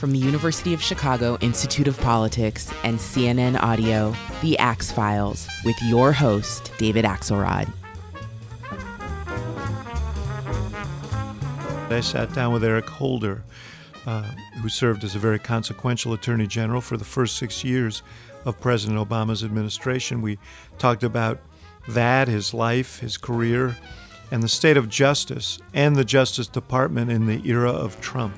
from the University of Chicago Institute of Politics and CNN Audio, The Axe Files, with your host, David Axelrod. I sat down with Eric Holder, uh, who served as a very consequential attorney general for the first six years of President Obama's administration. We talked about that, his life, his career, and the state of justice and the Justice Department in the era of Trump.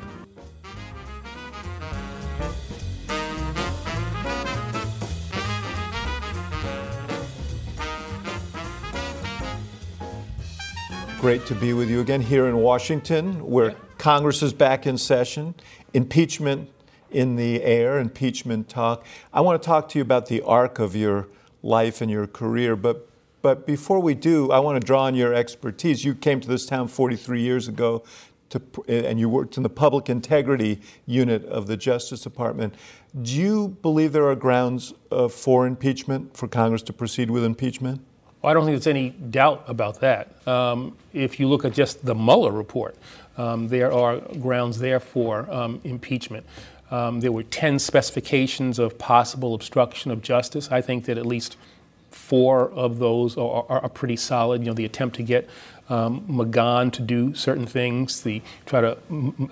Great to be with you again here in Washington, where yeah. Congress is back in session, impeachment in the air, impeachment talk. I want to talk to you about the arc of your life and your career, but but before we do, I want to draw on your expertise. You came to this town 43 years ago, to, and you worked in the public integrity unit of the Justice Department. Do you believe there are grounds uh, for impeachment, for Congress to proceed with impeachment? Well, I don't think there's any doubt about that. Um, if you look at just the Mueller report, um, there are grounds there for um, impeachment. Um, there were 10 specifications of possible obstruction of justice. I think that at least four of those are, are, are pretty solid. You know, the attempt to get um, McGahn to do certain things, the try to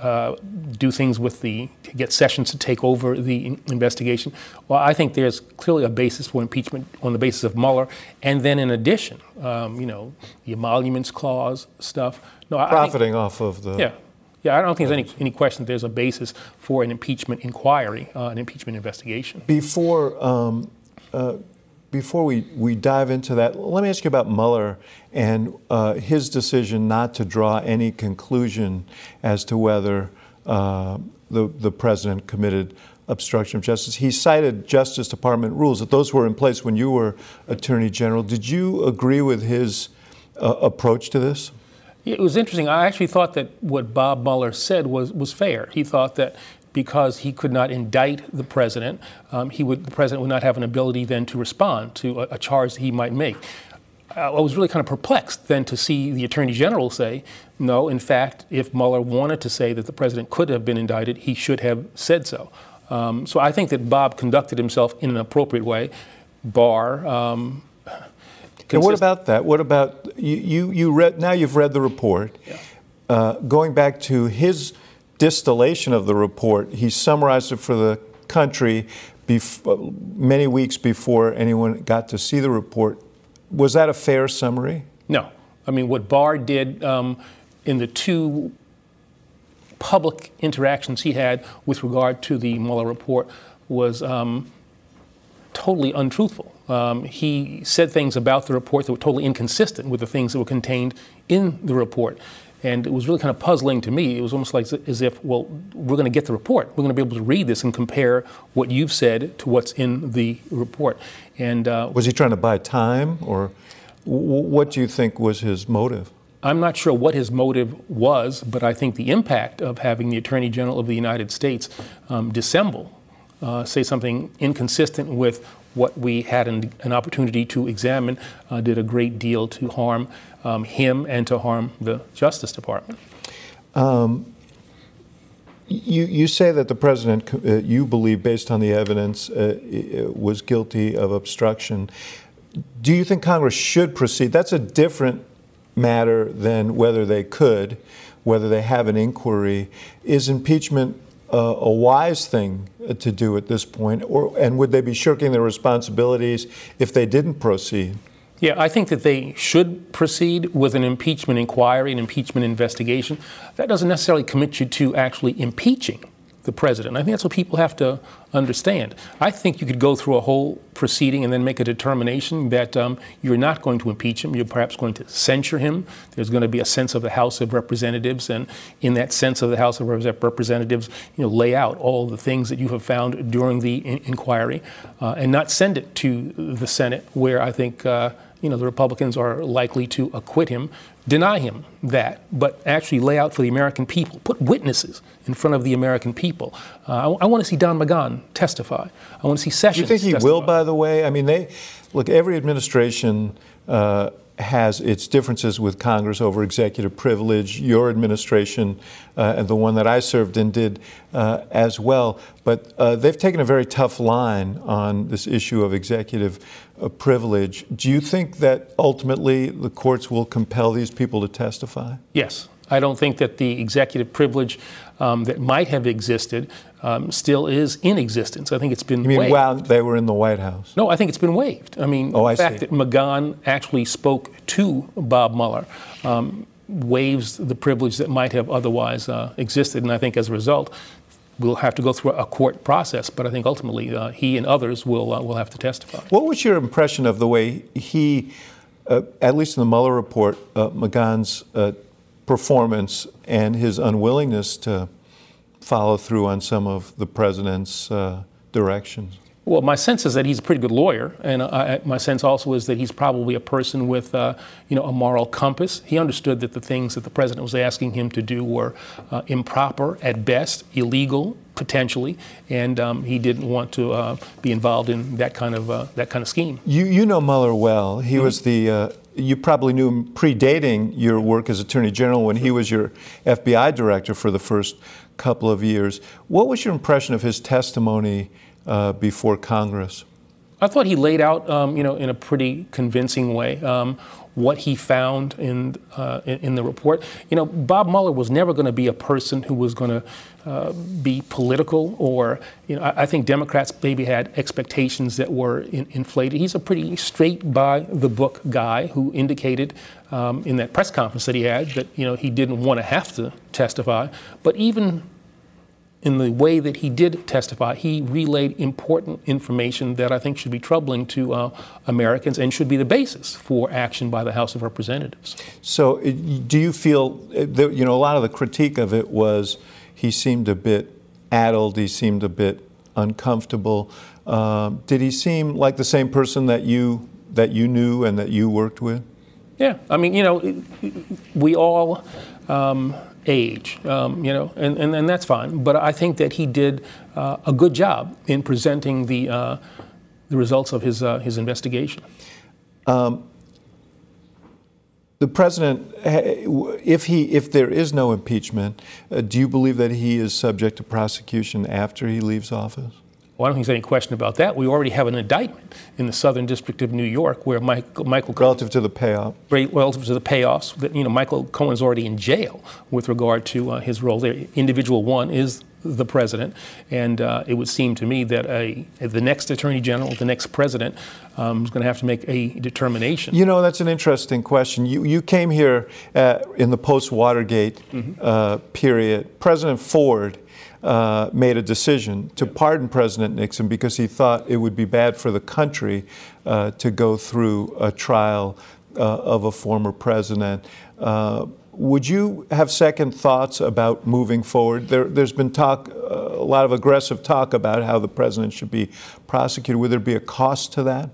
uh, do things with the to get Sessions to take over the investigation. Well, I think there's clearly a basis for impeachment on the basis of Mueller, and then in addition, um, you know, the emoluments clause stuff. No, profiting think, off of the yeah. Yeah, I don't think there's any, any question that there's a basis for an impeachment inquiry, uh, an impeachment investigation. Before um, uh, before we, we dive into that, let me ask you about Mueller and uh, his decision not to draw any conclusion as to whether uh, the, the president committed obstruction of justice. He cited Justice Department rules, that those were in place when you were Attorney General. Did you agree with his uh, approach to this? It was interesting. I actually thought that what Bob Mueller said was, was fair. He thought that because he could not indict the president, um, he would, the president would not have an ability then to respond to a, a charge that he might make. I was really kind of perplexed then to see the Attorney General say, no, in fact, if Mueller wanted to say that the president could have been indicted, he should have said so. Um, so I think that Bob conducted himself in an appropriate way, Barr. Um, and what about that? What about you? You, you read now. You've read the report. Yeah. Uh, going back to his distillation of the report, he summarized it for the country bef- many weeks before anyone got to see the report. Was that a fair summary? No. I mean, what Barr did um, in the two public interactions he had with regard to the Mueller report was um, totally untruthful. Um, he said things about the report that were totally inconsistent with the things that were contained in the report. And it was really kind of puzzling to me. It was almost like as if, well, we're going to get the report. We're going to be able to read this and compare what you've said to what's in the report. And uh, was he trying to buy time, or w- what do you think was his motive? I'm not sure what his motive was, but I think the impact of having the Attorney General of the United States um, dissemble, uh, say something inconsistent with what we had an, an opportunity to examine, uh, did a great deal to harm um, him and to harm the Justice Department. Um, you, you say that the president, uh, you believe, based on the evidence, uh, was guilty of obstruction. Do you think Congress should proceed? That's a different matter than whether they could, whether they have an inquiry. Is impeachment uh, a wise thing to do at this point, or and would they be shirking their responsibilities if they didn't proceed? Yeah, I think that they should proceed with an impeachment inquiry, an impeachment investigation. That doesn't necessarily commit you to actually impeaching the president. I think that's what people have to understand. I think you could go through a whole proceeding and then make a determination that um, you're not going to impeach him. You're perhaps going to censure him. There's going to be a sense of the House of Representatives, and in that sense of the House of Representatives, you know, lay out all the things that you have found during the in- inquiry, uh, and not send it to the Senate, where I think. Uh, you know, the Republicans are likely to acquit him, deny him that, but actually lay out for the American people, put witnesses in front of the American people. Uh, I, I want to see Don McGahn testify. I want to see Sessions. You think he testify. will, by the way? I mean, they look. Every administration. Uh, has its differences with Congress over executive privilege. Your administration uh, and the one that I served in did uh, as well. But uh, they've taken a very tough line on this issue of executive privilege. Do you think that ultimately the courts will compel these people to testify? Yes. I don't think that the executive privilege um, that might have existed um, still is in existence. I think it's been You mean waived. while they were in the White House? No, I think it's been waived. I mean, Oh, the I fact see. that McGahn actually spoke to Bob Mueller um, waives the privilege that might have otherwise uh, existed. And I think as a result, we'll have to go through a court process. But I think ultimately uh, he and others will, uh, will have to testify. What was your impression of the way he, uh, at least in the Mueller report, uh, McGahn's uh, performance and his unwillingness to follow through on some of the president's uh, directions? Well, my sense is that he's a pretty good lawyer, and I, my sense also is that he's probably a person with, uh, you know, a moral compass. He understood that the things that the president was asking him to do were uh, improper at best, illegal potentially, and um, he didn't want to uh, be involved in that kind of uh, that kind of scheme. You, you know Mueller well. He was the, uh, you probably knew him predating your work as Attorney General when he was your FBI director for the first couple of years. What was your impression of his testimony uh, before Congress? I thought he laid out, um, you know, in a pretty convincing way um, what he found in, uh, in the report. You know, Bob Mueller was never going to be a person who was going to uh, be political, or you know, I, I think Democrats maybe had expectations that were in, inflated. He's a pretty straight by the book guy who indicated um, in that press conference that he had that you know he didn't want to have to testify, but even in the way that he did testify, he relayed important information that I think should be troubling to uh, Americans and should be the basis for action by the House of Representatives. So, do you feel, uh, that, you know, a lot of the critique of it was he seemed a bit addled, he seemed a bit uncomfortable. Um, did he seem like the same person that you that you knew and that you worked with? Yeah, I mean, you know, we all um, age, um, you know, and, and, and that's fine. But I think that he did uh, a good job in presenting the, uh, the results of his, uh, his investigation. The president, if he if there is no impeachment, uh, do you believe that he is subject to prosecution after he leaves office? Well, I don't think there's any question about that. We already have an indictment in the Southern District of New York where Michael, Michael Cohen, Relative to the payoff, relative to the payoffs, that you know Michael Cohen's already in jail with regard to uh, his role there. Individual one is the president, and uh, it would seem to me that a, the next attorney general, the next president, um, is going to have to make a determination. You know, that's an interesting question. You, you came here uh, in the post Watergate uh, period. President Ford uh, made a decision to pardon President Nixon because he thought it would be bad for the country uh, to go through a trial uh, of a former president. Uh, would you have second thoughts about moving forward? There, there's been talk, uh, a lot of aggressive talk about how the president should be prosecuted. Would there be a cost to that?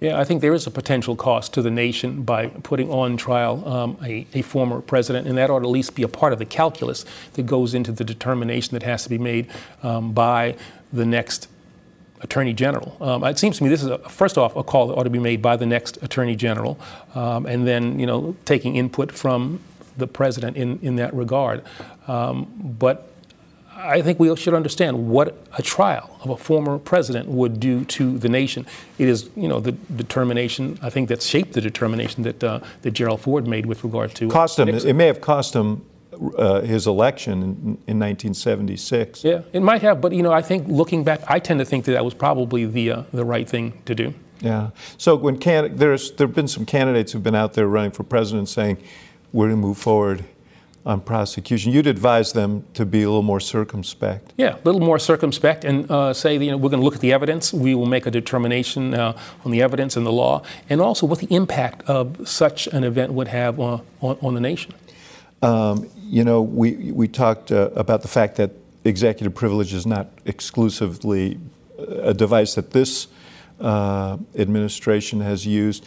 Yeah, I think there is a potential cost to the nation by putting on trial um, a, a former president, and that ought to at least be a part of the calculus that goes into the determination that has to be made um, by the next attorney general. Um, it seems to me this is a, first off a call that ought to be made by the next attorney general, um, and then you know taking input from the president in in that regard. Um, but I think we should understand what a trial of a former president would do to the nation. It is, you know, the determination I think that shaped the determination that uh, that Gerald Ford made with regard to cost him. Nixon. It may have cost him uh, his election in, in 1976. Yeah, it might have, but you know, I think looking back, I tend to think that that was probably the uh, the right thing to do. Yeah. So when can, there's there have been some candidates who've been out there running for president saying we're going to move forward on prosecution. You'd advise them to be a little more circumspect. Yeah, a little more circumspect and uh, say, you know, we're going to look at the evidence. We will make a determination uh, on the evidence and the law, and also what the impact of such an event would have uh, on, on, the nation. Um, you know, we, we talked uh, about the fact that executive privilege is not exclusively a device that this uh, administration has used.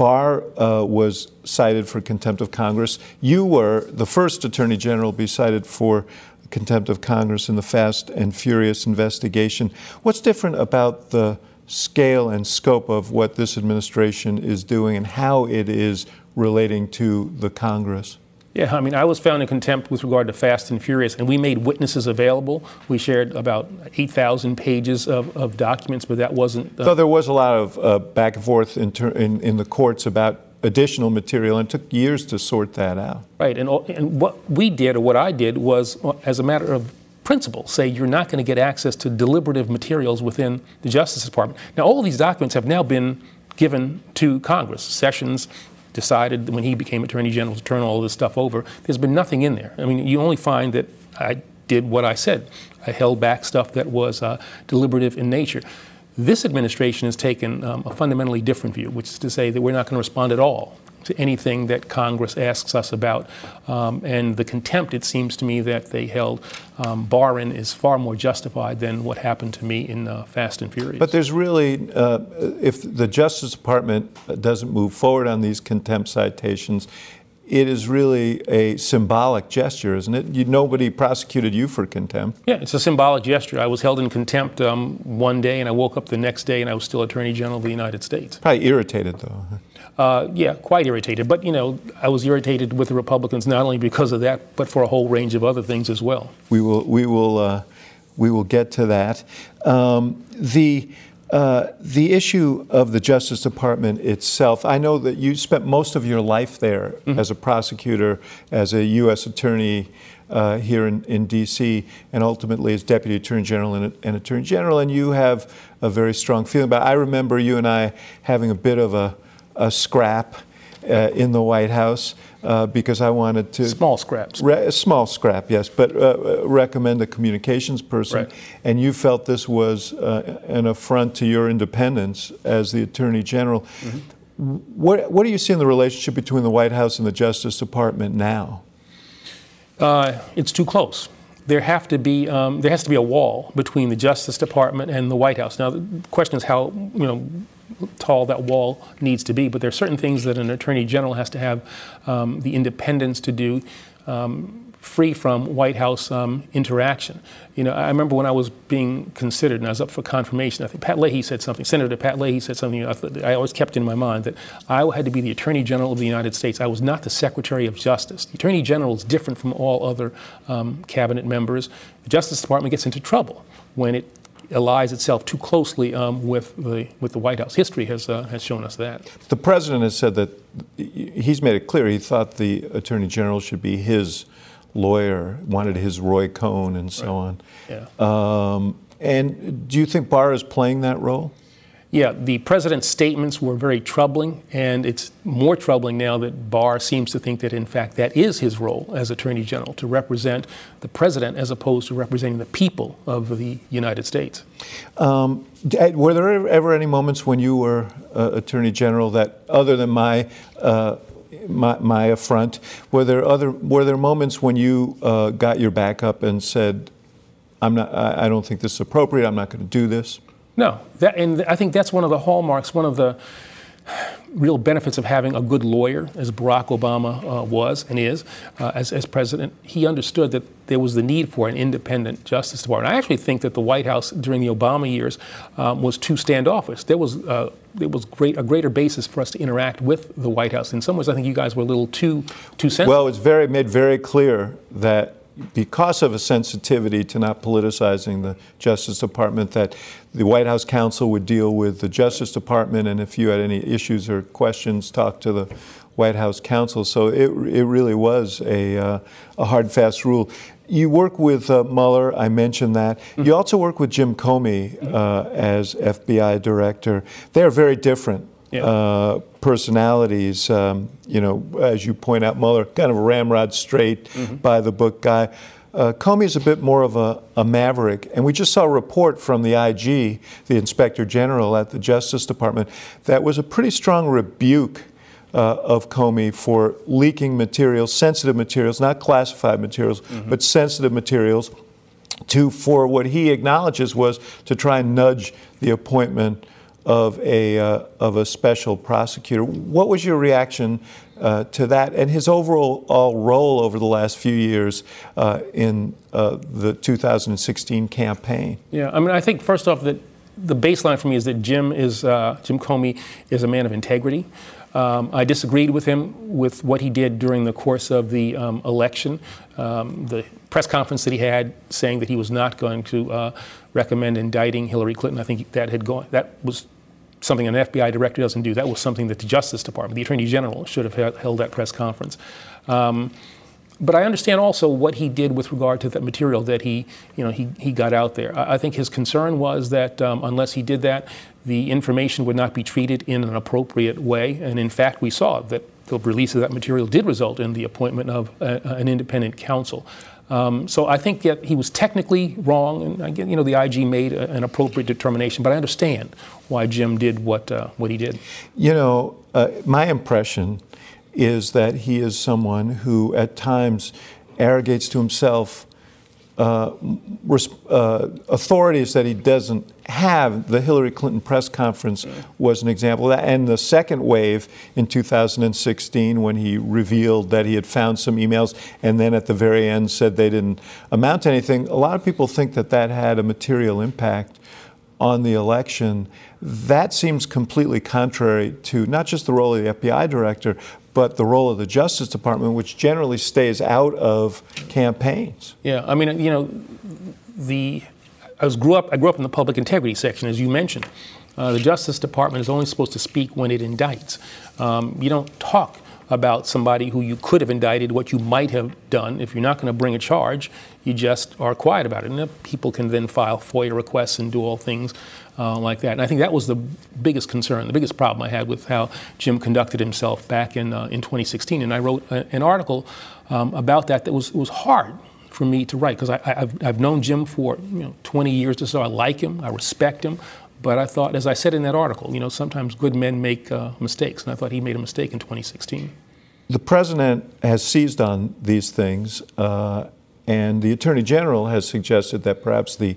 Barr uh, was cited for contempt of Congress. You were the first Attorney General to be cited for contempt of Congress in the Fast and Furious investigation. What's different about the scale and scope of what this administration is doing and how it is relating to the Congress? Yeah, I mean, I was found in contempt with regard to Fast and Furious, and we made witnesses available. We shared about 8,000 pages of, of documents, but that wasn't. Uh, so there was a lot of uh, back and forth in, ter- in, in the courts about additional material, and it took years to sort that out. Right, and, and what we did, or what I did, was uh, as a matter of principle, say you're not going to get access to deliberative materials within the Justice Department. Now, all of these documents have now been given to Congress. Sessions decided when he became Attorney General to turn all this stuff over. There's been nothing in there. I mean, you only find that I did what I said. I held back stuff that was uh, deliberative in nature. This administration has taken um, a fundamentally different view, which is to say that we're not going to respond at all to anything that Congress asks us about. Um, and the contempt, it seems to me, that they held um, Barr in is far more justified than what happened to me in uh, Fast and Furious. But there's really, uh, if the Justice Department doesn't move forward on these contempt citations, it is really a symbolic gesture, isn't it? You, nobody prosecuted you for contempt. Yeah, it's a symbolic gesture. I was held in contempt um, one day, and I woke up the next day, and I was still Attorney General of the United States. Probably irritated, though. Uh, yeah, quite irritated. But, you know, I was irritated with the Republicans not only because of that, but for a whole range of other things as well. We will, we will, uh, we will get to that. Um, the, uh, the issue of the Justice Department itself, I know that you spent most of your life there mm-hmm. as a prosecutor, as a U.S. attorney. Uh, here in, in D.C., and ultimately as Deputy Attorney General and, and, Attorney General, and you have a very strong feeling about. It. I remember you and I having a bit of a a scrap uh, in the White House uh, because I wanted to small scraps, re- small scrap, yes, but uh, recommend a communications person, right. and you felt this was uh, an affront to your independence as the Attorney General. Mm-hmm. What what do you see in the relationship between the White House and the Justice Department now? Uh, it's too close there have to be um, there has to be a wall between the Justice Department and the White House. Now the question is how you know tall that wall needs to be. But there are certain things that an attorney general has to have um, the independence to do. Um, free from White House um, interaction. You know, I remember when I was being considered and I was up for confirmation, I think Pat Leahy said something, Senator Pat Leahy said something I, always kept in my mind that I had to be the Attorney General of the United States. I was not the Secretary of Justice. The Attorney General is different from all other um, cabinet members. The Justice Department gets into trouble when it allies itself too closely um, with the with the White House. History has uh, has shown us that. The president has said that he's made it clear he thought the attorney general should be his lawyer, wanted his Roy Cohn, and so right. on. Yeah. Um, and do you think Barr is playing that role? Yeah, the president's statements were very troubling, and it's more troubling now that Barr seems to think that, in fact, that is his role as Attorney General to represent the president as opposed to representing the people of the United States. Um, were there ever any moments when you were uh, Attorney General that, other than my uh, my, my, affront, were there other were there moments when you uh, got your back up and said, "I'm not. I, I don't think this is appropriate. I'm not going to do this." No, that, and I think that's one of the hallmarks, one of the real benefits of having a good lawyer, as Barack Obama uh, was and is, uh, as, as president. He understood that there was the need for an independent Justice Department. I actually think that the White House during the Obama years um, was too standoffish. There was uh, there was great a greater basis for us to interact with the White House. In some ways, I think you guys were a little too too sensitive. Well, it's very made very clear that because of a sensitivity to not politicizing the Justice Department, that the White House counsel would deal with the Justice Department, and if you had any issues or questions, talk to the White House counsel. So it, it really was a, uh, a hard, fast rule. You work with uh, Mueller, I mentioned that. Mm-hmm. You also work with Jim Comey uh, as FBI director. They're very different yeah. uh, personalities. Um, you know, as you point out, Mueller, kind of a ramrod straight mm-hmm. by the book guy. Uh, Comey is a bit more of a, a, maverick, and we just saw a report from the IG, the Inspector General at the Justice Department, that was a pretty strong rebuke uh, of Comey for leaking materials, sensitive materials, not classified materials, mm-hmm. but sensitive materials, to for what he acknowledges was to try and nudge the appointment of a uh, of a special prosecutor. What was your reaction uh, to that and his overall role over the last few years uh, in uh, the 2016 campaign? Yeah, I mean, I think first off that the baseline for me is that Jim is uh, Jim Comey is a man of integrity. Um, I disagreed with him with what he did during the course of the um, election. Um, the press conference that he had saying that he was not going to uh, recommend indicting Hillary Clinton, I think that had gone, that was something an FBI director doesn't do. That was something that the Justice Department, the Attorney General, should have held that press conference. Um, but I understand also what he did with regard to that material that he, you know, he, he got out there. I, I think his concern was that um, unless he did that, the information would not be treated in an appropriate way. And in fact, we saw that the release of that material did result in the appointment of a, an independent counsel. Um, so I think that he was technically wrong, and you know the IG made a, an appropriate determination. But I understand why Jim did what uh, what he did. You know, uh, my impression is that he is someone who at times arrogates to himself uh, uh, authorities that he doesn't have. The Hillary Clinton press conference was an example of that. And the second wave in 2016, when he revealed that he had found some emails and then at the very end said they didn't amount to anything, a lot of people think that that had a material impact on the election. That seems completely contrary to not just the role of the FBI director, but the role of the Justice Department, which generally stays out of campaigns. Yeah, I mean, you know, the I was grew up I grew up in the public integrity section, as you mentioned. Uh, the Justice Department is only supposed to speak when it indicts. Um, you don't talk about somebody who you could have indicted, what you might have done. If you're not going to bring a charge, you just are quiet about it. And people can then file FOIA requests and do all things uh, like that. And I think that was the biggest concern, the biggest problem I had with how Jim conducted himself back in, uh, in 2016. And I wrote a, an article um, about that that was, was hard for me to write because I've, I've known Jim for you know, 20 years or so. I like him, I respect him. But I thought, as I said in that article, you know, sometimes good men make uh, mistakes, and I thought he made a mistake in 2016. The president has seized on these things, uh, and the attorney general has suggested that perhaps the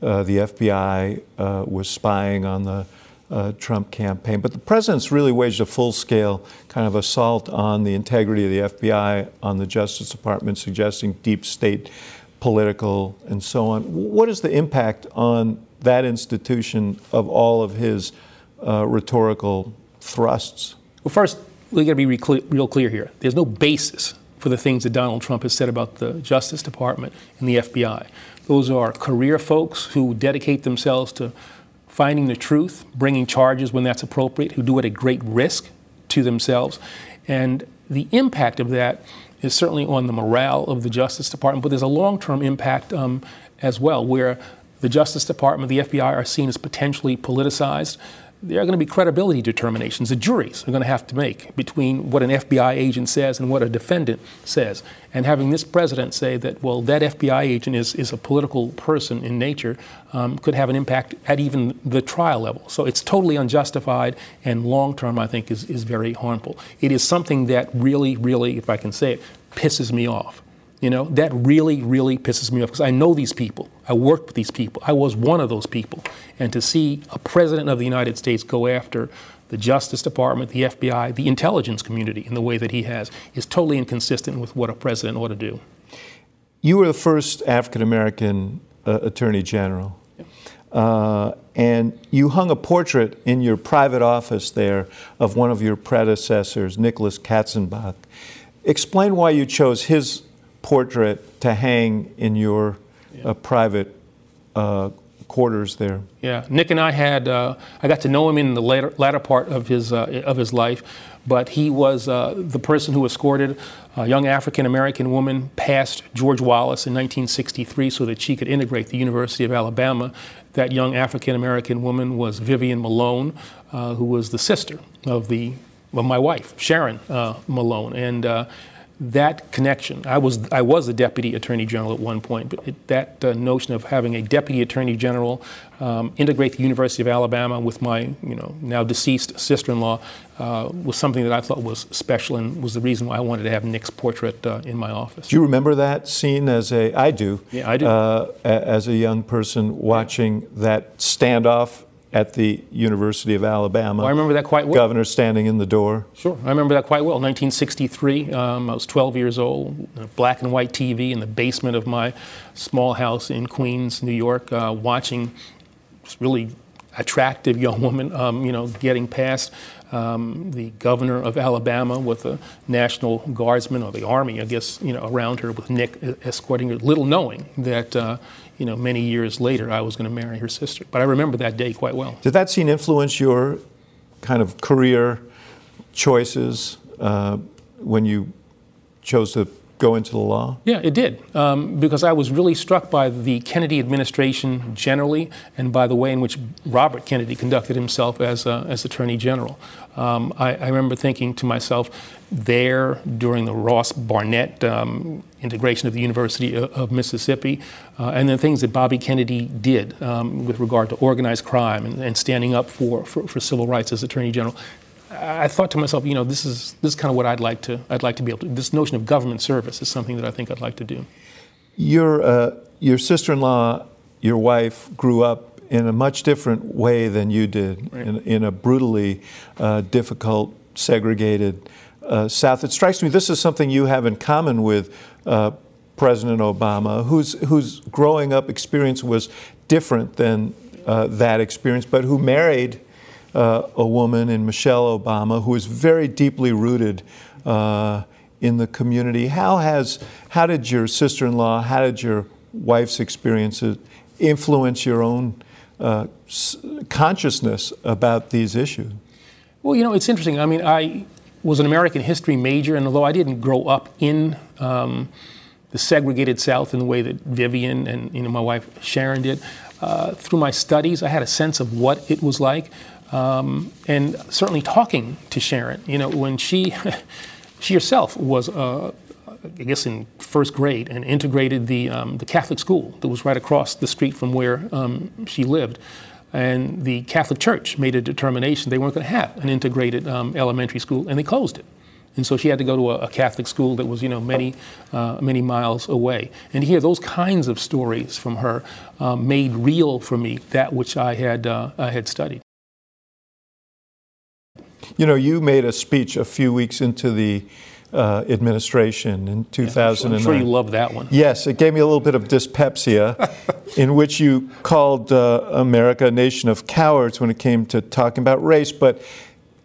uh, the FBI uh, was spying on the uh, Trump campaign. But the president's really waged a full scale kind of assault on the integrity of the FBI, on the Justice Department, suggesting deep state political and so on. What is the impact on that institution of all of his uh, rhetorical thrusts? Well, first, we got to be real clear here. There's no basis for the things that Donald Trump has said about the Justice Department and the FBI. Those are career folks who dedicate themselves to finding the truth, bringing charges when that's appropriate, who do it at great risk to themselves. And the impact of that is certainly on the morale of the Justice Department, but there's a long term impact um, as well, where the Justice Department, the FBI are seen as potentially politicized there are going to be credibility determinations the juries are going to have to make between what an FBI agent says and what a defendant says. And having this president say that, well, that FBI agent is, is a political person in nature um, could have an impact at even the trial level. So it's totally unjustified and long term, I think, is, is very harmful. It is something that really, really, if I can say it, pisses me off. You know, that really, really pisses me off because I know these people. I worked with these people. I was one of those people. And to see a president of the United States go after the Justice Department, the FBI, the intelligence community in the way that he has is totally inconsistent with what a president ought to do. You were the first African American uh, Attorney General. Uh, and you hung a portrait in your private office there of one of your predecessors, Nicholas Katzenbach. Explain why you chose his portrait to hang in your uh, private uh, quarters there. Yeah, Nick and I had uh, I got to know him in the later, latter part of his uh, of his life, but he was uh, the person who escorted a young African American woman past George Wallace in 1963 so that she could integrate the University of Alabama. That young African American woman was Vivian Malone, uh, who was the sister of the of my wife Sharon uh, Malone, and uh, that connection. I was I was a deputy attorney general at one point, but it, that uh, notion of having a deputy attorney general um, integrate the University of Alabama with my you know now deceased sister-in-law uh, was something that I thought was special and was the reason why I wanted to have Nick's portrait uh, in my office. Do you remember that scene as a? I do. Yeah, I do. Uh, as a young person watching that standoff at the University of Alabama. Well, I remember that quite well. Governor standing in the door. Sure, I remember that quite well. 1963, um, I was 12 years old, black and white TV in the basement of my small house in Queens, New York, uh, watching this really attractive young woman, um, you know, getting past um, the governor of Alabama with a National Guardsman or the Army, I guess, you know, around her with Nick escorting her, little knowing that, uh, you know, many years later I was going to marry her sister. But I remember that day quite well. Did that scene influence your kind of career choices uh, when you chose to go into the law? Yeah, it did. Um, because I was really struck by the Kennedy administration generally and by the way in which Robert Kennedy conducted himself as, uh, as Attorney General. Um, I, I, remember thinking to myself, there during the Ross Barnett um, integration of the University of, of Mississippi, uh, and the things that Bobby Kennedy did um, with regard to organized crime and, and standing up for, for, for civil rights as Attorney General. I thought to myself, you know, this is this is kind of what I'd like to I'd like to be able to. This notion of government service is something that I think I'd like to do. Your uh, your sister-in-law, your wife, grew up in a much different way than you did, right. in, in, a brutally uh, difficult, segregated uh, South. It strikes me this is something you have in common with uh, President Obama, whose whose growing up experience was different than uh, that experience, but who married uh, a woman in Michelle Obama who is very deeply rooted uh, in the community. How has how did your sister-in-law, how did your wife's experiences influence your own uh, consciousness about these issues? Well, you know, it's interesting. I mean, I was an American history major, and although I didn't grow up in um, the segregated South in the way that Vivian and you know my wife Sharon did, uh, through my studies, I had a sense of what it was like. Um, and certainly talking to Sharon, you know, when she, she herself was, uh, I guess, in first grade and integrated the, um, the Catholic school that was right across the street from where um, she lived. And the Catholic Church made a determination they weren't going to have an integrated um, elementary school, and they closed it. And so she had to go to a, a Catholic school that was, you know, many, uh, many miles away. And to hear those kinds of stories from her uh, made real for me that which I had, uh, I had studied. You know, you made a speech a few weeks into the uh, administration in 2009. Yeah, I'm sure you love that one. Yes, it gave me a little bit of dyspepsia, in which you called uh, America a nation of cowards when it came to talking about race. But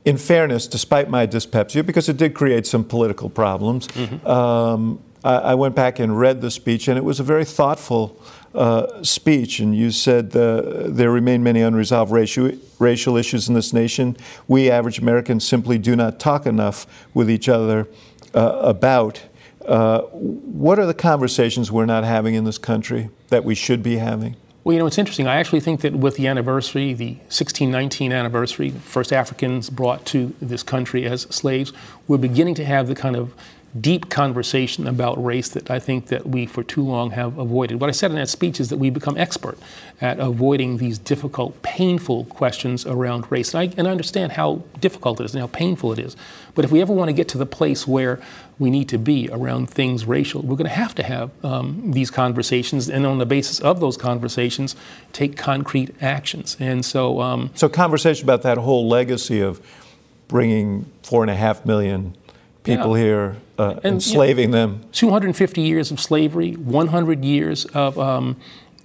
in fairness, despite my dyspepsia, because it did create some political problems, mm-hmm. um, I, I, went back and read the speech, and it was a very thoughtful uh, speech, and you said uh, there remain many unresolved racial, racial issues in this nation. We average Americans simply do not talk enough with each other uh, about. Uh, what are the conversations we're not having in this country that we should be having? Well, you know, it's interesting. I actually think that with the anniversary, the 1619 anniversary, first Africans brought to this country as slaves, we're beginning to have the kind of deep conversation about race that I think that we for too long have avoided. What I said in that speech is that we become expert at avoiding these difficult, painful questions around race. And I, and I understand how difficult it is and how painful it is. But if we ever want to get to the place where we need to be around things racial, we're going to have to have um, these conversations, and on the basis of those conversations, take concrete actions. And so, um, so conversation about that whole legacy of bringing four and a half million people yeah. here, uh, and, enslaving you know, them. 250 years of slavery, 100 years of um,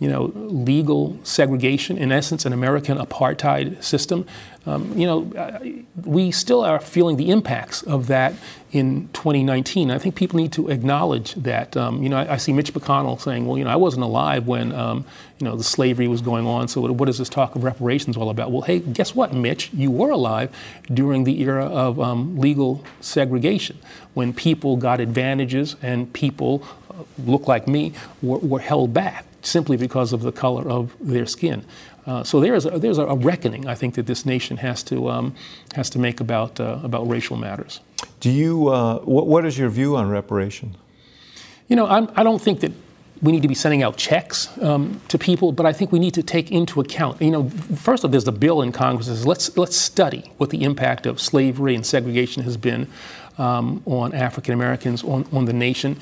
you know, legal segregation, in essence, an American apartheid system. Um, you know, we still are feeling the impacts of that in 2019. I think people need to acknowledge that. Um, you know, I, I, see Mitch McConnell saying, "Well, you know, I wasn't alive when um, you know the slavery was going on. So what, is this talk of reparations all about?" Well, hey, guess what, Mitch? You were alive during the era of um, legal segregation, when people got advantages and people, uh, look like me, were, were held back simply because of the color of their skin. Uh, so there is a, there's a reckoning I think that this nation has to um, has to make about uh, about racial matters. Do you uh, what, what is your view on reparations? You know, I'm, I do not think that we need to be sending out checks um, to people, but I think we need to take into account. You know, first of all, there's a bill in Congress that says let's let's study what the impact of slavery and segregation has been um, on African Americans on on the nation.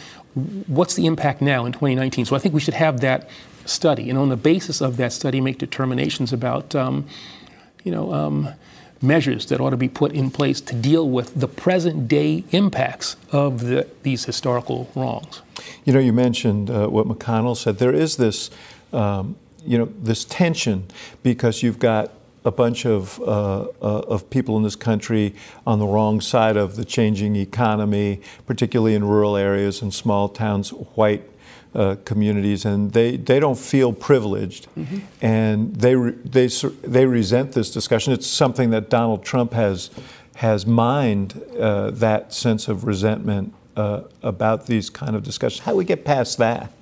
What's the impact now in 2019? So I think we should have that study, and on the basis of that study, make determinations about, um, you know, um, measures that ought to be put in place to deal with the present day impacts of the, these historical wrongs. You know, you mentioned uh, what McConnell said. There is this, um, you know, this tension because you've got a bunch of, uh, uh, of people in this country on the wrong side of the changing economy, particularly in rural areas and small towns, white uh, communities, and they, they don't feel privileged, mm-hmm. and they, re, they, they resent this discussion. It's something that Donald Trump has, has mined uh, that sense of resentment uh, about these kind of discussions. How do we get past that?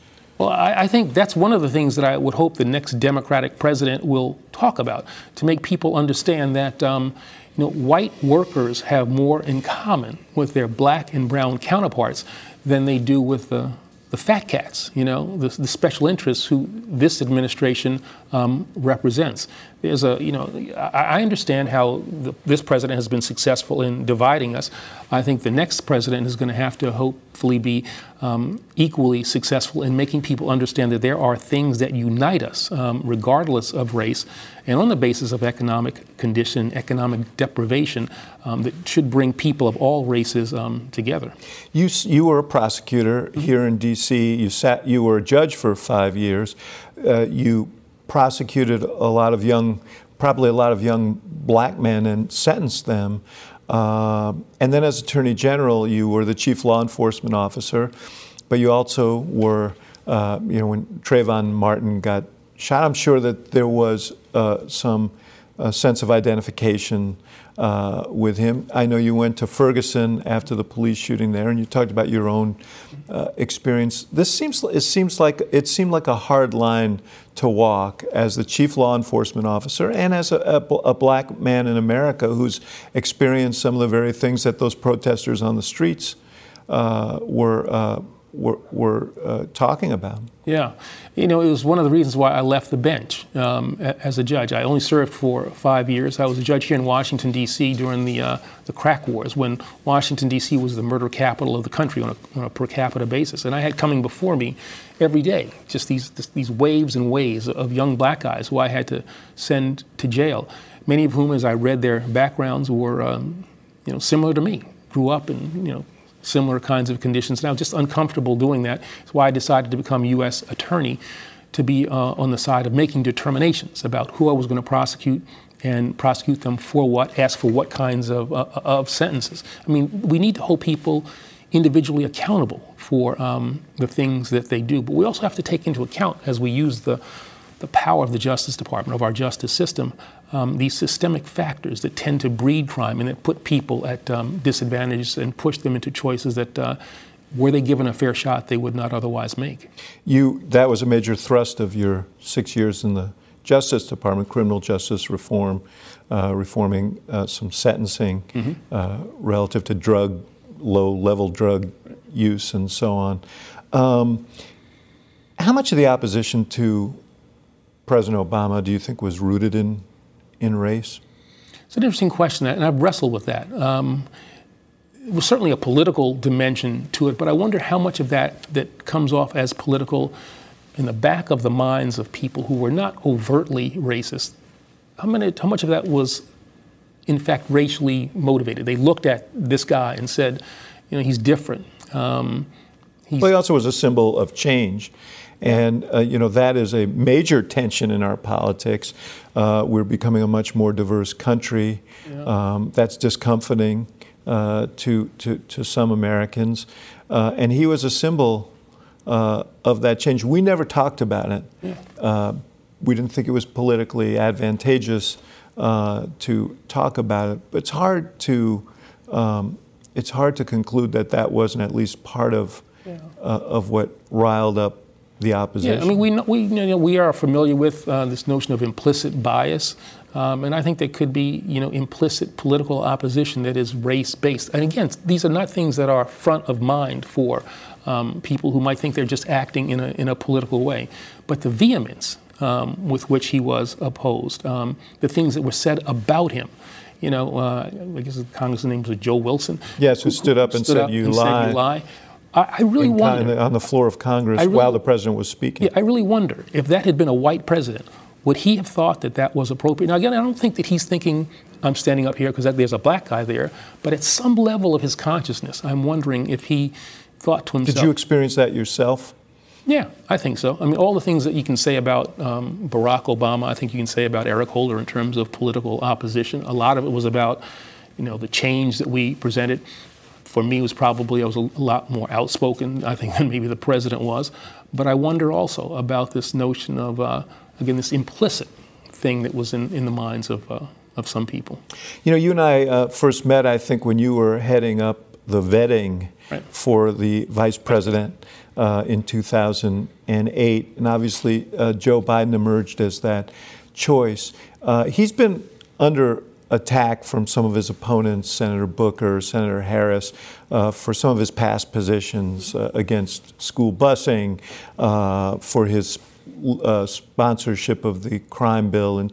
Well, I, I, think that's one of the things that I would hope the next Democratic president will talk about to make people understand that. Um, you know, white workers have more in common with their black and brown counterparts than they do with the the fat cats, you know, the, the special interests who this administration um, represents. There's a, you know, I, understand how the, this president has been successful in dividing us. I think the next president is going to have to hopefully be um, equally successful in making people understand that there are things that unite us, um, regardless of race, and on the basis of economic condition, economic deprivation, um, that should bring people of all races um, together. You, you were a prosecutor mm-hmm. here in D.C. You sat. You were a judge for five years. Uh, you prosecuted a lot of young, probably a lot of young black men, and sentenced them. Uh, and then, as Attorney General, you were the chief law enforcement officer, but you also were, uh, you know, when Trayvon Martin got shot, I'm sure that there was uh, some uh, sense of identification uh, with him. I know you went to Ferguson after the police shooting there, and you talked about your own uh, experience. This seems it seems like it seemed like a hard line to walk as the chief law enforcement officer and as a, a, a black man in America who's experienced some of the very things that those protesters on the streets uh, were uh, were, were uh, talking about. Yeah. You know, it was one of the reasons why I left the bench um, as a judge. I only served for five years. I was a judge here in Washington, D.C. during the, uh, the crack wars when Washington, D.C. was the murder capital of the country on a, on a, per capita basis. And I had coming before me every day just these, these waves and waves of young black guys who I had to send to jail, many of whom, as I read their backgrounds, were um, you know, similar to me, grew up in, you know, similar kinds of conditions. And I was just uncomfortable doing that. That's why I decided to become U.S. attorney to be uh, on the side of making determinations about who I was going to prosecute and prosecute them for what, ask for what kinds of, uh, of sentences. I mean, we need to hold people individually accountable for um, the things that they do, but we also have to take into account as we use the, the power of the Justice Department, of our justice system, um, these systemic factors that tend to breed crime and that put people at um, disadvantages and push them into choices that, uh, were they given a fair shot, they would not otherwise make. You, that was a major thrust of your six years in the Justice Department, criminal justice reform, uh, reforming uh, some sentencing mm-hmm. Uh, relative to drug, low level drug use, and so on. Um, how much of the opposition to President Obama do you think was rooted in in race? It's an interesting question, and I've wrestled with that. Um, it was certainly a political dimension to it, but I wonder how much of that that comes off as political in the back of the minds of people who were not overtly racist. How, many, how much of that was, in fact, racially motivated? They looked at this guy and said, you know, he's different. Um, he's well, he also was a symbol of change And, uh, you know, that is a major tension in our politics. Uh, we're becoming a much more diverse country. Yeah. Um, that's discomforting uh, to, to, to some Americans. Uh, and he was a symbol uh, of that change. We never talked about it. Yeah. Uh, we didn't think it was politically advantageous to talk about it. But it's hard to um, it's hard to conclude that that wasn't at least part of yeah. uh, of what riled up the opposition. Yeah, I mean, we we you know, we are familiar with uh, this notion of implicit bias. Um, and I think there could be, you know, implicit political opposition that is race-based. And again, these are not things that are front of mind for um, people who might think they're just acting in a, in a political way. But the vehemence um, with which he was opposed, um, the things that were said about him, you know, uh, I guess the congressman's name was Joe Wilson. Yes, who, who stood up and, stood said, up you and lie. said, you lie. I, I really wonder. On the floor of Congress really, while the president was speaking. Yeah, I really wonder if that had been a white president, would he have thought that that was appropriate? Now, again, I don't think that he's thinking, I'm standing up here because there's a black guy there, but at some level of his consciousness, I'm wondering if he thought to himself. Did you experience that yourself? Yeah, I think so. I mean, all the things that you can say about um, Barack Obama, I think you can say about Eric Holder in terms of political opposition. A lot of it was about, you know, the change that we presented. For me, was probably I was a lot more outspoken, I think, than maybe the president was. But I wonder also about this notion of, uh, again, this implicit thing that was in, in the minds of, uh, of some people. You know, you and I uh, first met, I think, when you were heading up the vetting right. for the vice president uh, in 2008. And obviously, uh, Joe Biden emerged as that choice. Uh, he's been under attack from some of his opponents, Senator Booker, Senator Harris, uh, for some of his past positions uh, against school busing, uh, for his uh, sponsorship of the crime bill in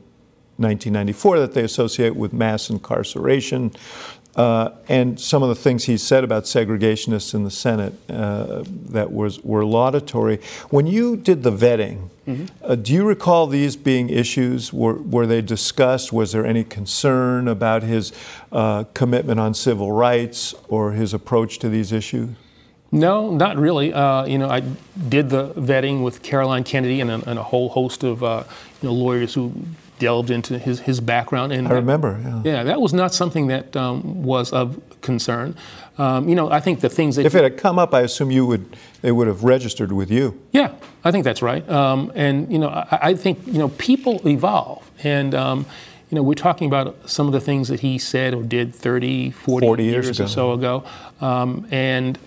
1994 that they associate with mass incarceration, uh, and some of the things he said about segregationists in the Senate uh, that was were laudatory. When you did the vetting, mm-hmm. uh, do you recall these being issues? Were, were they discussed? Was there any concern about his uh, commitment on civil rights or his approach to these issues? No, not really. Uh, you know, I did the vetting with Caroline Kennedy and a, and a whole host of uh, you know, lawyers who delved into his, his background. And I remember, yeah. Yeah, that was not something that um, was of concern. Um, you know, I think the things that. If it had come up, I assume you would, they would have registered with you. Yeah, I think that's right. Um, and, you know, I, I, think, you know, people evolve. And, um, you know, we're talking about some of the things that he said or did 30, 40, 40 years, years or so ago. Um, and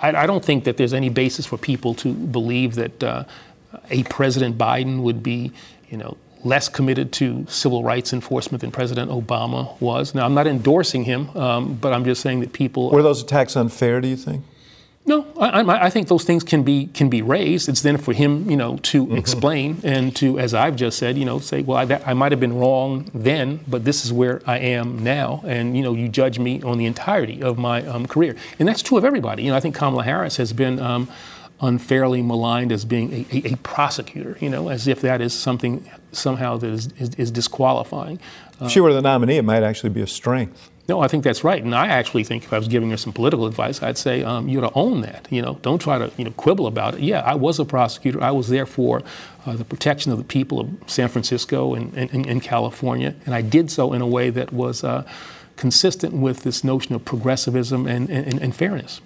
I, I, don't think that there's any basis for people to believe that uh, a President Biden would be, you know, less committed to civil rights enforcement than President Obama was. Now, I'm not endorsing him, um, but I'm just saying that people. Were those attacks unfair, do you think? No, I, I, think those things can be can be raised. It's then for him, you know, to mm-hmm. explain and to, as I've just said, you know, say, well, I, I might have been wrong then, but this is where I am now, and you know, you judge me on the entirety of my um, career, and that's true of everybody. You know, I think Kamala Harris has been. Um, unfairly maligned as being a, a, a, prosecutor, you know, as if that is something somehow that is, is, is disqualifying. Uh, if she were the nominee, it might actually be a strength. No, I think that's right, and I actually think if I was giving her some political advice, I'd say um, you ought to own that. You know, don't try to you know quibble about it. Yeah, I was a prosecutor. I was there for uh, the protection of the people of San Francisco and, and, and, California, and I did so in a way that was uh, consistent with this notion of progressivism and, and, and fairness.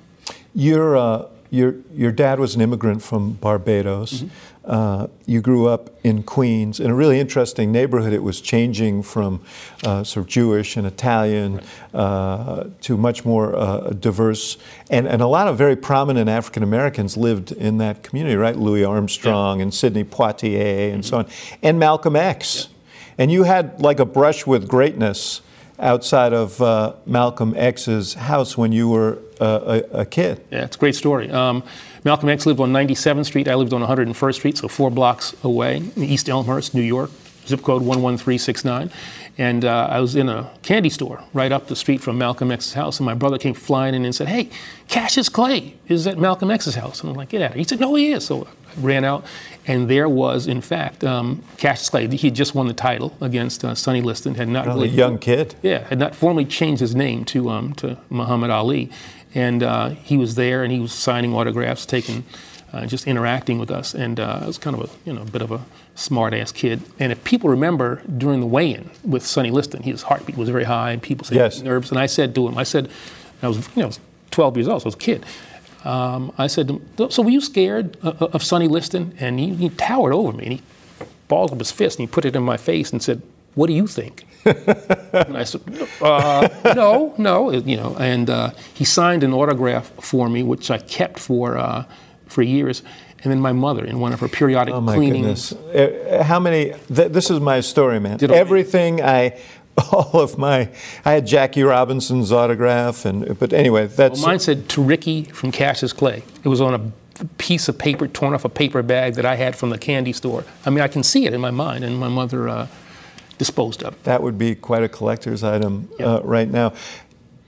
You're uh, your, your dad was an immigrant from Barbados. Mm-hmm. Uh, you grew up in Queens in a really interesting neighborhood. It was changing from uh, sort of Jewish and Italian uh, to much more uh, diverse, and, and a lot of very prominent African Americans lived in that community, right? Louis Armstrong yeah. and Sidney Poitier and mm-hmm. so on, and Malcolm X. Yeah. And you had like a brush with greatness outside of uh, Malcolm X's house when you were uh, a, a, kid. Yeah, it's a great story. Um, Malcolm X lived on 97th Street. I lived on 101st Street, so four blocks away, in East Elmhurst, New York, zip code 11369. And uh, I was in a candy store right up the street from Malcolm X's house, and my brother came flying in and said, "Hey, Cassius Clay is at Malcolm X's house." And I'm like, "Get out of here!" He said, "No, he is." So I ran out, and there was, in fact, um, Cassius Clay. He had just won the title against uh, Sonny Liston. Had not really, a young kid. Yeah, had not formally changed his name to um, to Muhammad Ali, and uh, he was there, and he was signing autographs, taking uh, just interacting with us. And uh, I was kind of a you know a bit of a smart ass kid. And if people remember during the weigh-in with Sonny Liston, his heartbeat was very high, and people said Yes. nerves. And I said to him, I said, I was you know I was 12 years old, so I was a kid. Um, I said, to him, so were you scared uh, of Sonny Liston? And he, he towered over me, and he balled up his fist and he put it in my face and said, "What do you think?" and I said, uh, "No, no," you know. And uh, he signed an autograph for me, which I kept for uh, for years. And then my mother, in one of her periodic Oh my cleanings, goodness! Uh, How many? Th- this is my story, man. Did Everything I, all of my, I had Jackie Robinson's autograph, and but anyway, that's Well, mine said to Ricky from Cassius Clay. It was on a piece of paper, torn off a paper bag that I had from the candy store. I mean, I can see it in my mind, and my mother uh, disposed of it. that would be quite a collector's item Yeah. uh, right now.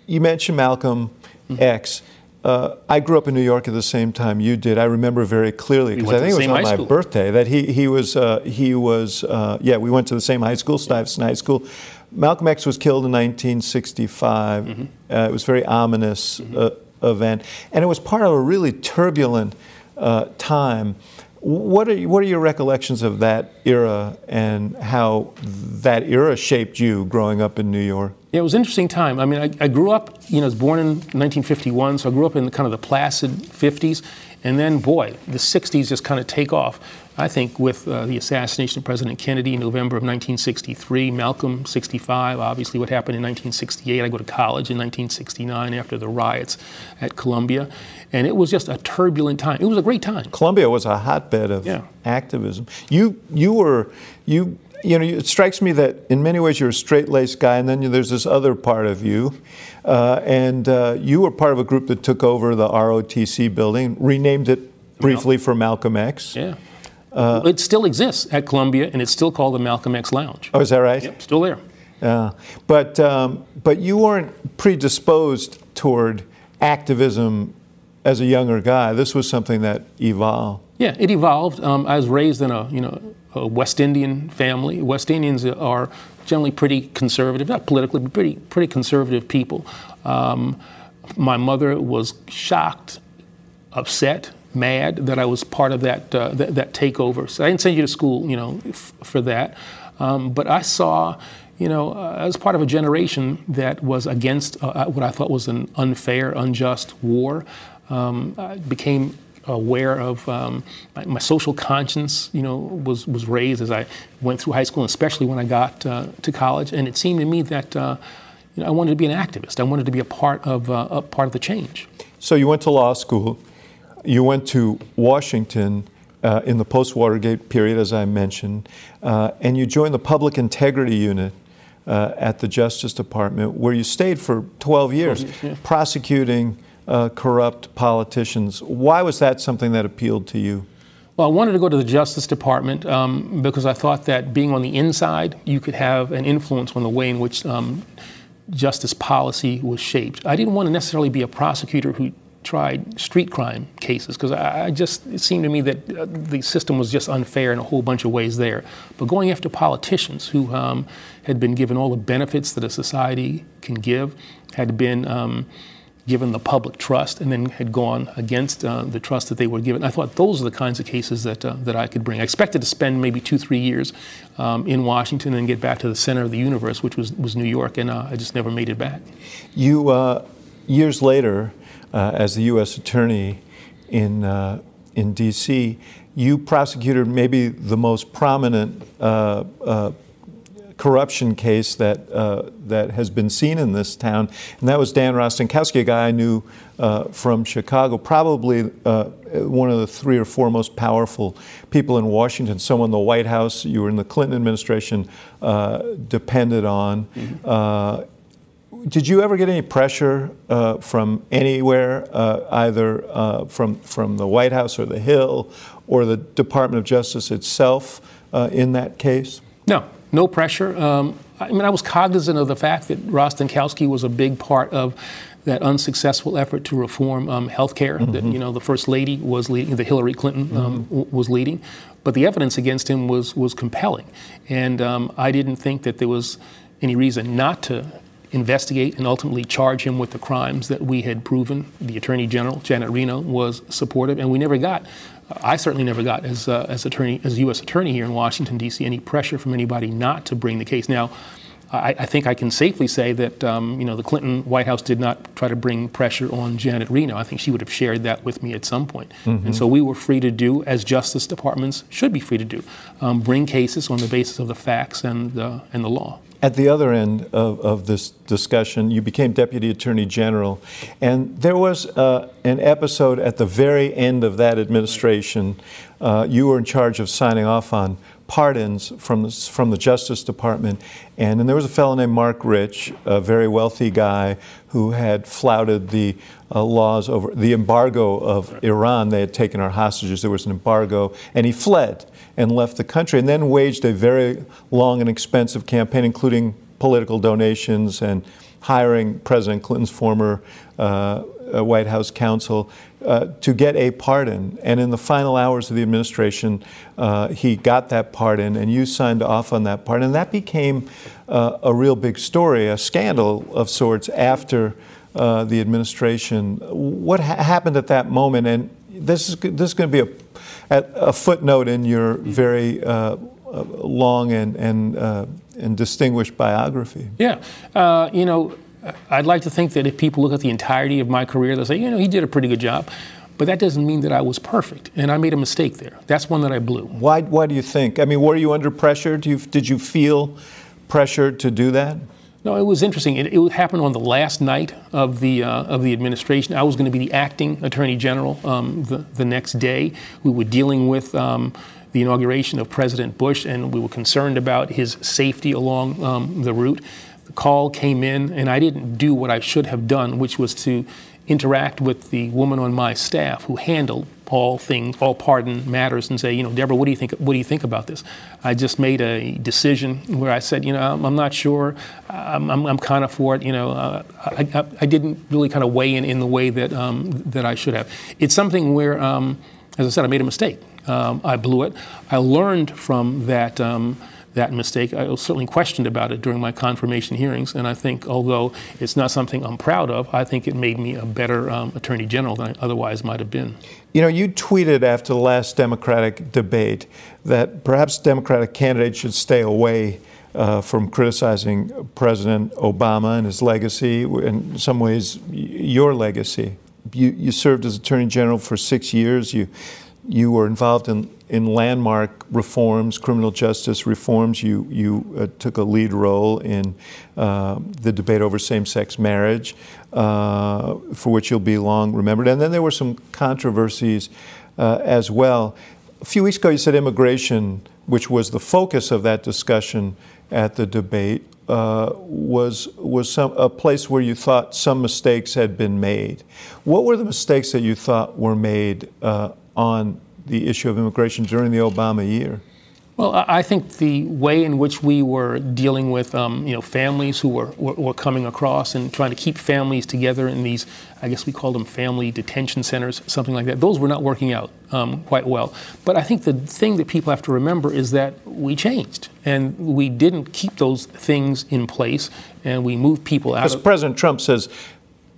You mentioned Malcolm Mm-hmm. X. Uh, I grew up in New York at the same time you did. I remember very clearly because I think it was on my school. birthday that he he was uh, he was uh, yeah we went to the same high school Stuyvesant High School. Malcolm X was killed in 1965. Mm-hmm. Uh, it was a very ominous uh, event, and it was part of a really turbulent uh, time. What are, what are your recollections of that era and how that era shaped you growing up in New York? Yeah, it was an interesting time. I mean, I, I grew up, you know, I was born in 1951, so I grew up in kind of the placid 50s. And then, boy, the 60s just kind of take off. I think with uh, the assassination of President Kennedy in November of 1963, Malcolm 65, obviously what happened in 1968. I go to college in 1969 after the riots at Columbia. And it was just a turbulent time. It was a great time. Columbia was a hotbed of Yeah. activism. You you were you you know it strikes me that in many ways you're a straight laced guy, and then you, there's this other part of you, uh, and uh, you were part of a group that took over the ROTC building, renamed it briefly for Malcolm X. Yeah. It still exists at Columbia, and it's still called the Malcolm X Lounge. Oh, is that right? Yep, still there. Yeah, but um, but you weren't predisposed toward activism as a younger guy. This was something that evolved. Yeah, it evolved. Um, I was raised in a you know a West Indian family. West Indians are generally pretty conservative, not politically, but pretty pretty conservative people. Um, my mother was shocked, upset, mad that I was part of that uh, that, that takeover. So I didn't send you to school, you know, f- for that. Um, but I saw. You know, uh, I was part of a generation that was against uh, what I thought was an unfair, unjust war. Um, I became aware of um, my, my social conscience, you know, was, was raised as I went through high school, and especially when I got uh, to college. And it seemed to me that uh, you know, I wanted to be an activist. I wanted to be a part of uh, a part of the change. So you went to law school. You went to Washington uh, in the post-Watergate period, as I mentioned, uh, and you joined the Public Integrity Unit uh, at the Justice Department, where you stayed for 12 years, prosecuting uh, corrupt politicians. Why was that something that appealed to you? Well, I wanted to go to the Justice Department um, because I thought that being on the inside, you could have an influence on the way in which um, justice policy was shaped. I didn't want to necessarily be a prosecutor who tried street crime cases because I, I just it seemed to me that uh, the system was just unfair in a whole bunch of ways there. But going after politicians who um, had been given all the benefits that a society can give, had been um, given the public trust and then had gone against uh, the trust that they were given. I thought those are the kinds of cases that, uh, that I could bring. I expected to spend maybe two, three years um, in Washington and get back to the center of the universe, which was, was New York, and uh, I just never made it back. You, uh, years later, uh, as the U.S. Attorney in, uh, in D.C., you prosecuted maybe the most prominent uh, uh, corruption case that, uh, that has been seen in this town, and that was Dan Rostenkowski, a guy I knew uh, from Chicago, probably uh, one of the three or four most powerful people in Washington, someone the White House, you were in the Clinton administration, uh, depended on. Uh, did you ever get any pressure uh, from anywhere, uh, either uh, from, from the White House or the Hill or the Department of Justice itself uh, in that case? No, no pressure. Um, I mean, I was cognizant of the fact that Rostenkowski was a big part of that unsuccessful effort to reform um, health care that you know the first lady was leading, that Hillary Clinton um, w- was leading, but the evidence against him was was compelling, and um, I didn't think that there was any reason not to investigate and ultimately charge him with the crimes that we had proven. The Attorney General, Janet Reno, was supportive, and we never got I certainly never got, as, uh, as attorney, as U.S. attorney here in Washington D.C., any pressure from anybody not to bring the case. Now, I, I think I can safely say that um, you know the Clinton White House did not try to bring pressure on Janet Reno. I think she would have shared that with me at some point. Mm-hmm. And so we were free to do, as Justice Departments should be free to do, um, bring cases on the basis of the facts and uh, and the law. At the other end of, of, this discussion, you became Deputy Attorney General, and there was uh, an episode at the very end of that administration. Uh, you were in charge of signing off on pardons from the, from the Justice Department. And, and there was a fellow named Marc Rich, a very wealthy guy who had flouted the uh, laws over the embargo of Iran. They had taken our hostages. There was an embargo, and he fled and left the country, and then waged a very long and expensive campaign, including political donations and hiring President Clinton's former uh, uh White House counsel uh, to get a pardon. And in the final hours of the administration, uh, he got that pardon, and you signed off on that pardon. And that became uh, a real big story, a scandal of sorts after uh, the administration. What ha- happened at that moment? And this is, this is going to be a, a footnote in your very uh, uh long and, and, uh, and distinguished biography. Yeah. Uh, you know, I'd like to think that if people look at the entirety of my career, they'll say, you know, he did a pretty good job. But that doesn't mean that I was perfect, and I made a mistake there. That's one that I blew. Why, why do you think? I mean, were you under pressure? You, did you feel pressured to do that? No, it was interesting. It, it happened on the last night of the uh, of the administration. I was going to be the acting attorney general um, the, the next day. We were dealing with. Um, the inauguration of President Bush, and we were concerned about his safety along um, the route the call came in, and I didn't do what I should have done, which was to interact with the woman on my staff who handled all things, all pardon matters, and say, you know, Deborah, what do you think? What do you think about this? I just made a decision where I said, you know, I'm, I'm not sure. I'm, I'm, I'm kind of for it. You know, uh, I, I, I, didn't really kind of weigh in in the way that um, that I should have. It's something where, um, as I said, I made a mistake. Um, I blew it. I learned from that. That mistake. I was certainly questioned about it during my confirmation hearings, and I think although it's not something I'm proud of, I think it made me a better um, attorney general than I otherwise might have been. You know, you tweeted after the last Democratic debate that perhaps Democratic candidates should stay away. Uh, from criticizing President Obama and his legacy, in some ways, your legacy. You, you served as Attorney General for six years. You you were involved in, in landmark reforms, criminal justice reforms. You, you uh, took a lead role in uh, the debate over same sex marriage, uh, for which you'll be long remembered. And then there were some controversies uh, as well. A few weeks ago, you said immigration, which was the focus of that discussion at the debate, uh, was was some, a place where you thought some mistakes had been made. What were the mistakes that you thought were made uh, on the issue of immigration during the Obama year? Well, I think the way in which we were dealing with, um, you know, families who were, were, were, coming across and trying to keep families together in these, I guess we call them family detention centers, something like that. Those were not working out um, quite well. But I think the thing that people have to remember is that we changed and we didn't keep those things in place and we moved people out. Because President Trump says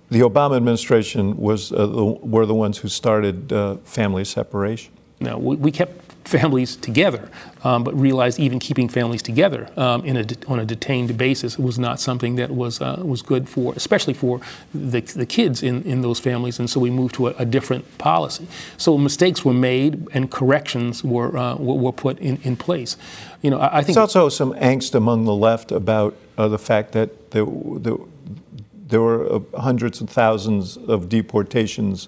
the Obama administration was uh, the, were the ones who started uh, family separation. No, we, we kept families together, um, but realized even keeping families together um, in a de- on a detained basis was not something that was uh, was good for, especially for the, the kids in, in those families. And so we moved to a, a different policy. So mistakes were made and corrections were uh, were, put in, in place. You know, I, I think there's also some angst among the left about uh, the fact that the, the there were uh, hundreds and thousands of deportations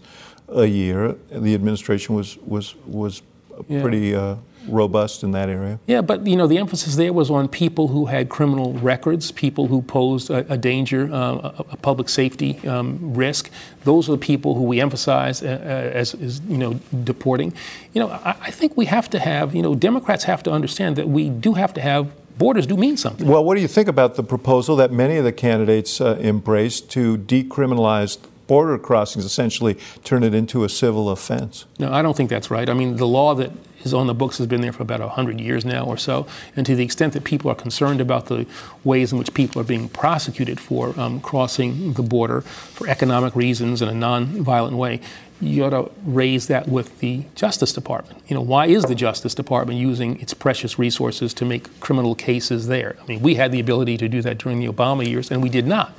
a year. The administration was was was yeah. pretty uh, robust in that area. Yeah, but you know the emphasis there was on people who had criminal records, people who posed a, a danger, uh, a, a, public safety um, risk. Those are the people who we emphasize uh, uh, as, as, you know deporting. You know, I, I think we have to have you know Democrats have to understand that we do have to have borders do mean something. Well, what do you think about the proposal that many of the candidates uh, embraced to decriminalize border crossings, essentially turn it into a civil offense. No, I don't think that's right. I mean, the law that is on the books has been there for about 100 years now or so. And to the extent that people are concerned about the ways in which people are being prosecuted for um, crossing the border for economic reasons in a non-violent way, you ought to raise that with the Justice Department. You know, why is the Justice Department using its precious resources to make criminal cases there? I mean, we had the ability to do that during the Obama years, and we did not.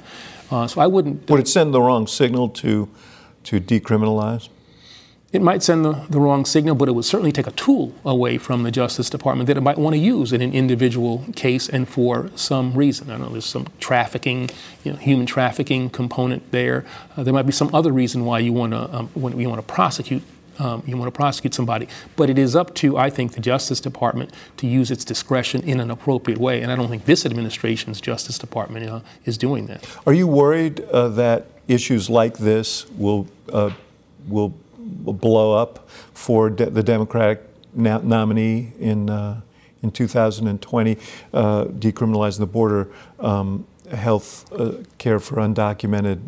Uh, so I wouldn't. Would it send the wrong signal to to decriminalize? It might send the, the wrong signal, but it would certainly take a tool away from the Justice Department that it might want to use in an individual case and for some reason. I don't know, there's some trafficking, you know, human trafficking component there. Uh, there might be some other reason why you want to, um, you want to prosecute um, you want to prosecute somebody. But it is up to, I think, the Justice Department to use its discretion in an appropriate way. And I don't think this administration's Justice Department uh, is doing that. Are you worried uh, that issues like this will uh, will blow up for de- the Democratic na- nominee in uh, in 2020, uh, decriminalizing the border, um, health uh, care for undocumented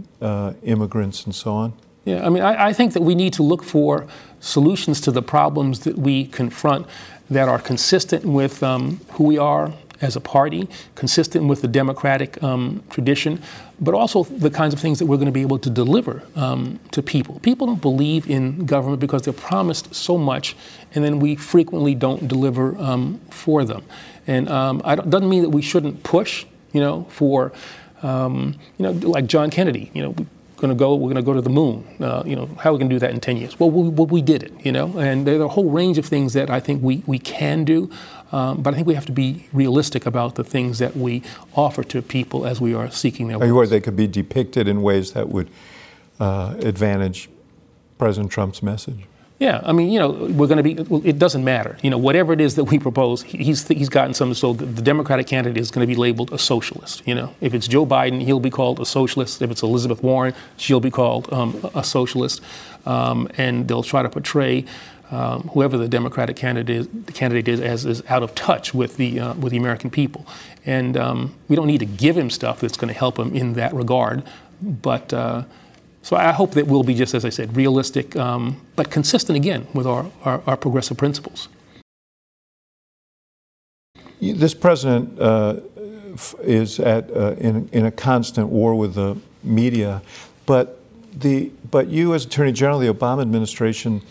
immigrants, and so on? Yeah, I mean, I, I, think that we need to look for solutions to the problems that we confront that are consistent with um, who we are as a party, consistent with the democratic um, tradition, but also the kinds of things that we're going to be able to deliver um, to people. People don't believe in government because they're promised so much, and then we frequently don't deliver um, for them. And um, it doesn't mean that we shouldn't push, you know, for, um, you know, like John Kennedy, you know going to go, we're going to go to the moon. Uh, you know, how are we going to do that in 10 years? Well, we, well, we did it, you know, and there are a whole range of things that I think we, we can do. Um, but I think we have to be realistic about the things that we offer to people as we are seeking their. You they could be depicted in ways that would uh, advantage President Trump's message? Yeah, I mean, you know, we're going to be. Well, It doesn't matter. You know, whatever it is that we propose, he's he's gotten some. So the Democratic candidate is going to be labeled a socialist. You know, if it's Joe Biden, he'll be called a socialist. If it's Elizabeth Warren, she'll be called um, a socialist, um, and they'll try to portray um, whoever the Democratic candidate is, the candidate is, as is out of touch with the uh, with the American people. And um, we don't need to give him stuff that's going to help him in that regard. But uh, so I hope that we'll be just as I said, realistic, um, but consistent again with our, our, our, progressive principles. This president uh, is at uh, in, in a constant war with the media, but the but you as Attorney General, of the Obama administration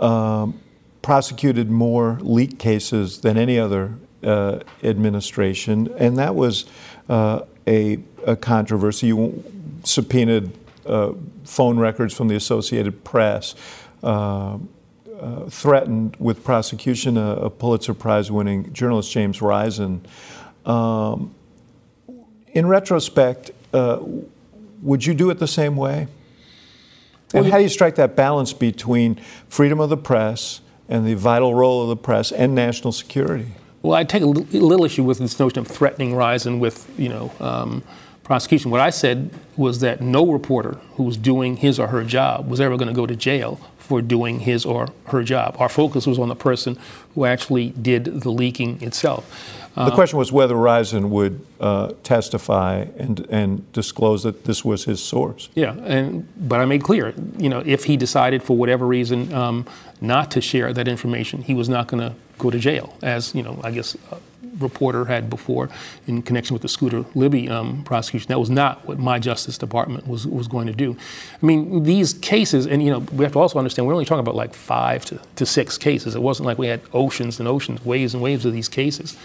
um, prosecuted more leak cases than any other uh, administration, and that was uh, a, a, controversy. You subpoenaed phone records from the Associated Press, uh, uh, threatened with prosecution a, a Pulitzer Prize winning journalist, James Risen. Um, in retrospect, uh, would you do it the same way? And how do you strike that balance between freedom of the press and the vital role of the press and national security? Well, I take a little issue with this notion of threatening Risen with, you know, um, prosecution. What I said was that no reporter who was doing his or her job was ever going to go to jail for doing his or her job. Our focus was on the person who actually did the leaking itself. The uh, question was whether Risen would uh, testify and and disclose that this was his source. Yeah, and but I made clear, you know, if he decided for whatever reason um, not to share that information, he was not going to go to jail, as you know, I guess. Reporter had before in connection with the Scooter Libby um, prosecution. That was not what my Justice Department was, was going to do. I mean, these cases, and you know, we have to also understand we're only talking about like five to, to six cases. It wasn't like we had oceans and oceans, waves and waves of these cases.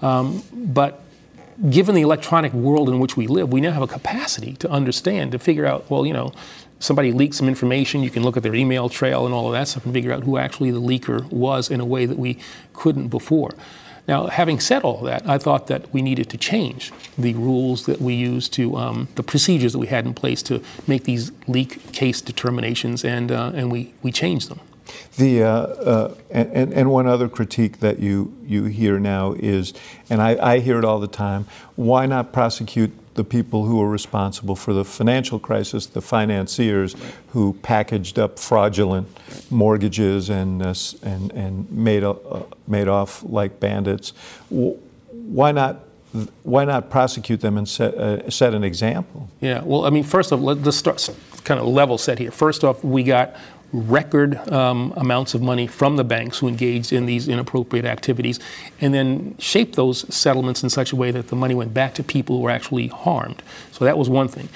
Um, but given the electronic world in which we live, we now have a capacity to understand, to figure out, well, you know, somebody leaked some information, you can look at their email trail and all of that stuff and figure out who actually the leaker was in a way that we couldn't before. Now, having said all that, I thought that we needed to change the rules that we use to, um, the procedures that we had in place to make these leak case determinations, and, uh, and we, we changed them. The, uh, uh, and, and one other critique that you, you hear now is, and I, I hear it all the time, why not prosecute the people who were responsible for the financial crisis, the financiers who packaged up fraudulent mortgages and, uh, and, and made, uh, made off like bandits? Why not why not prosecute them and set, uh, set an example? Yeah, well, I mean, first of all, let's start, kind of level set here. First off, we got record um, amounts of money from the banks who engaged in these inappropriate activities and then shaped those settlements in such a way that the money went back to people who were actually harmed. So that was one thing.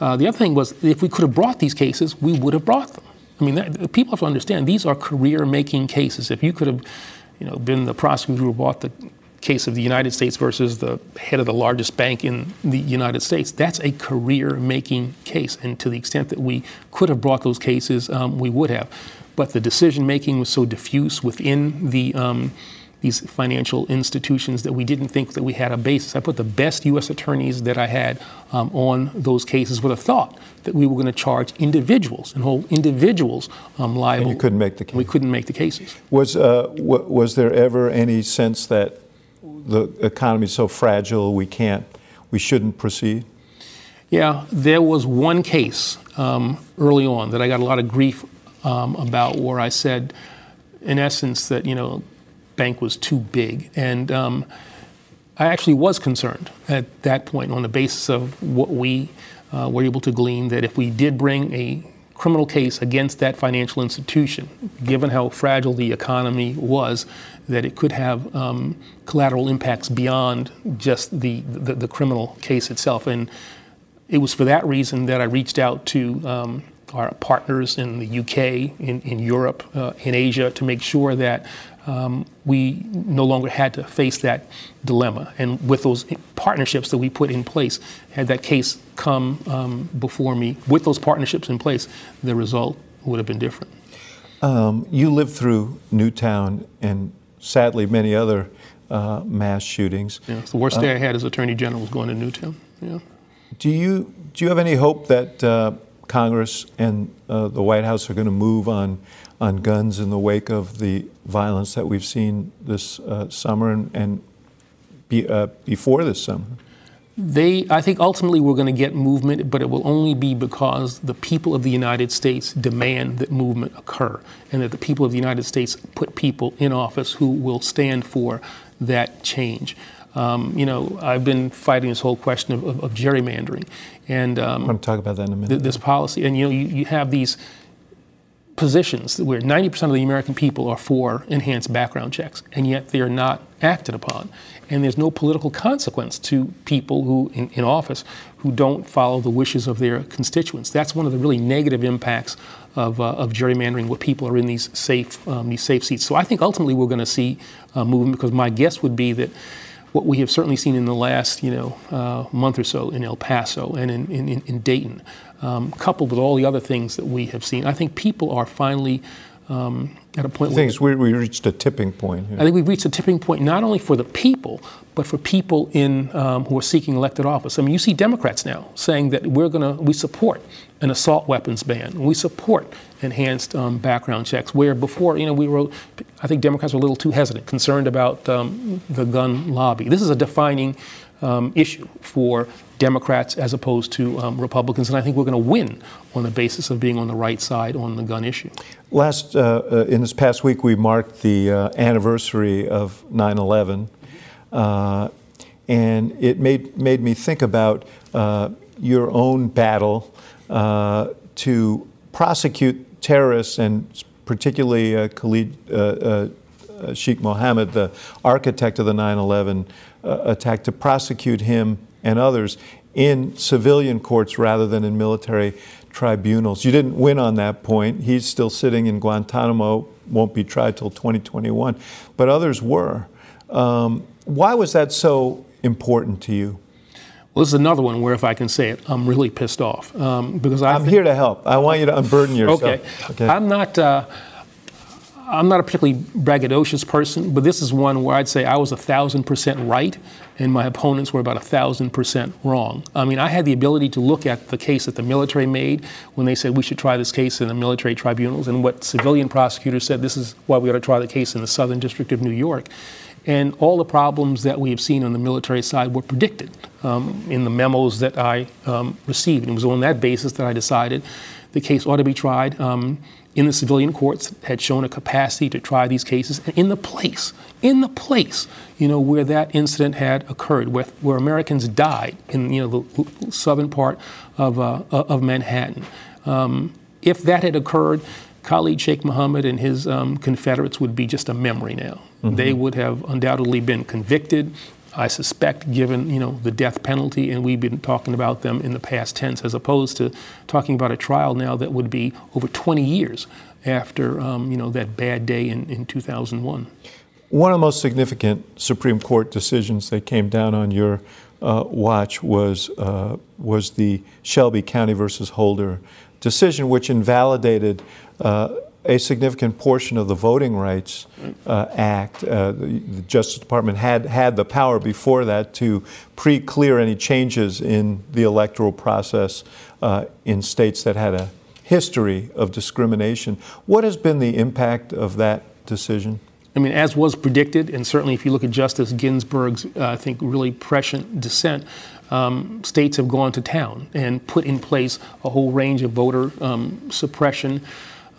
Uh, the other thing was if we could have brought these cases, we would have brought them. I mean, that, people have to understand these are career making cases. If you could have you know, been the prosecutor who brought the case of the United States versus the head of the largest bank in the United States, that's a career making case. And to the extent that we could have brought those cases, um, we would have. But the decision making was so diffuse within the um, these financial institutions that we didn't think that we had a basis. I put the best U.S. attorneys that I had um, on those cases with a thought that we were going to charge individuals and hold individuals um, liable. And you couldn't make the case. We couldn't make the cases. Was uh, w- was there ever any sense that the economy is so fragile we can't, we shouldn't proceed? Yeah, there was one case um, early on that I got a lot of grief um, about, where I said, in essence, that you know, bank was too big, and um, I actually was concerned at that point on the basis of what we uh, were able to glean that if we did bring a criminal case against that financial institution, given how fragile the economy was, that it could have um, collateral impacts beyond just the, the, the, criminal case itself. And it was for that reason that I reached out to um, our partners in the UK, in, in Europe, uh, in Asia, to make sure that um, we no longer had to face that dilemma. And with those partnerships that we put in place, had that case come um, before me, with those partnerships in place, the result would have been different. Um, you lived through Newtown and sadly many other uh, mass shootings. Yeah, the worst day uh, I had as Attorney General was going to Newtown. Yeah. Do you do you have any hope that uh, Congress and uh, the White House are going to move on on guns in the wake of the violence that we've seen this uh, summer and, and be, uh, before this summer? They, I think ultimately we're going to get movement, but it will only be because the people of the United States demand that movement occur, and that the people of the United States put people in office who will stand for that change. Um, you know, I've been fighting this whole question of, of, of gerrymandering, and um, I'm going to talk about that in a minute. Th- this policy, and you know, you, you have these positions where 90% of the American people are for enhanced background checks, and yet they are not acted upon. And there's no political consequence to people who, in, in, office, who don't follow the wishes of their constituents. That's one of the really negative impacts of, uh, of gerrymandering, where people are in these safe, um, these safe seats. So I think ultimately we're going to see uh, movement because my guess would be that what we have certainly seen in the last, you know, uh, month or so in El Paso and in, in, in Dayton, um, coupled with all the other things that we have seen, I think people are finally um, at a point the where we reached a tipping point. I think we've reached a tipping point not only for the people, but for people in um, who are seeking elected office. I mean, you see Democrats now saying that we're going to we support an assault weapons ban. We support enhanced um, background checks. Where before, you know, we were, I think Democrats were a little too hesitant, concerned about um, the gun lobby. This is a defining um, issue for Democrats as opposed to um, Republicans, and I think we're going to win on the basis of being on the right side on the gun issue. Last, uh, uh, in this past week, we marked the uh, anniversary of 9 11, uh, and it made, made me think about uh, your own battle uh, to prosecute terrorists and particularly Khalid Sheikh Mohammed, the architect of the 9 11 attack, to prosecute him and others in civilian courts rather than in military tribunals. You didn't win on that point. He's still sitting in Guantanamo, won't be tried till 2021, but others were. Um, why was that so important to you? Well, this is another one where, if I can say it, I'm really pissed off um, because I am here to help. I want you to unburden yourself. Okay, okay. I'm not. Uh, I'm not a particularly braggadocious person, but this is one where I'd say I was a thousand percent right, and my opponents were about a thousand percent wrong. I mean, I had the ability to look at the case that the military made when they said we should try this case in the military tribunals, and what civilian prosecutors said this is why we ought to try the case in the Southern District of New York. And all the problems that we have seen on the military side were predicted um, in the memos that I um, received. And it was on that basis that I decided the case ought to be tried. Um, in the civilian courts had shown a capacity to try these cases and in the place, in the place, you know, where that incident had occurred, where, where Americans died in, you know, the southern part of, uh, of Manhattan. Um, if that had occurred, Khalid Sheikh Mohammed and his um, Confederates would be just a memory now. Mm-hmm. They would have undoubtedly been convicted. I suspect, given you know the death penalty, and we've been talking about them in the past tense, as opposed to talking about a trial now that would be over 20 years after um, you know that bad day in, in 2001. One of the most significant Supreme Court decisions that came down on your uh, watch was uh, was the Shelby County versus Holder decision, which invalidated uh, a significant portion of the Voting Rights uh, Act. Uh, the, the, Justice Department had had the power before that to pre-clear any changes in the electoral process uh, in states that had a history of discrimination. What has been the impact of that decision? I mean, as was predicted, and certainly if you look at Justice Ginsburg's, uh, I think, really prescient dissent, um, states have gone to town and put in place a whole range of voter um, suppression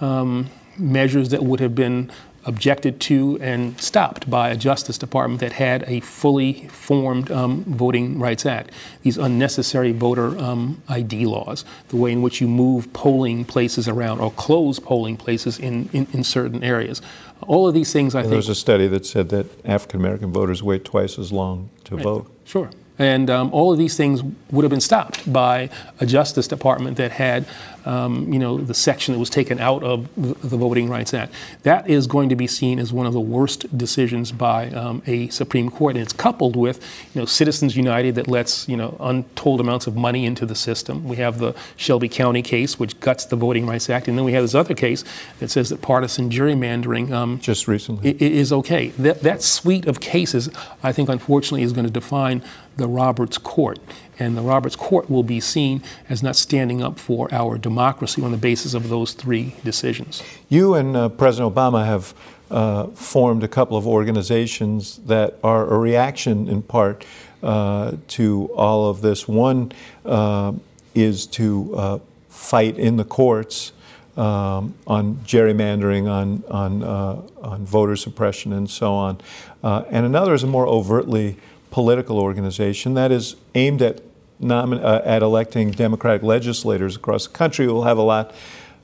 um, measures that would have been objected to and stopped by a Justice Department that had a fully formed um, Voting Rights Act. These unnecessary voter um, ID laws, the way in which you move polling places around or close polling places in, in, in certain areas. All of these things, I think. There was a study that said that African American voters wait twice as long to right. vote. Sure. And um, all of these things would have been stopped by a Justice Department that had um, you know, the section that was taken out of the Voting Rights Act. That is going to be seen as one of the worst decisions by um, a Supreme Court, and it's coupled with, you know, Citizens United that lets, you know, untold amounts of money into the system. We have the Shelby County case, which guts the Voting Rights Act, and then we have this other case that says that partisan gerrymandering um, just recently is okay. That that suite of cases, I think, unfortunately, is going to define the Roberts Court and the Roberts Court will be seen as not standing up for our democracy on the basis of those three decisions. You and uh, President Obama have uh, formed a couple of organizations that are a reaction, in part, uh, to all of this. One uh, is to uh, fight in the courts. Um, on gerrymandering, on on uh, on voter suppression, and so on, and another is a more overtly political organization that is aimed at nomin- uh, at electing Democratic legislators across the country who will have a lot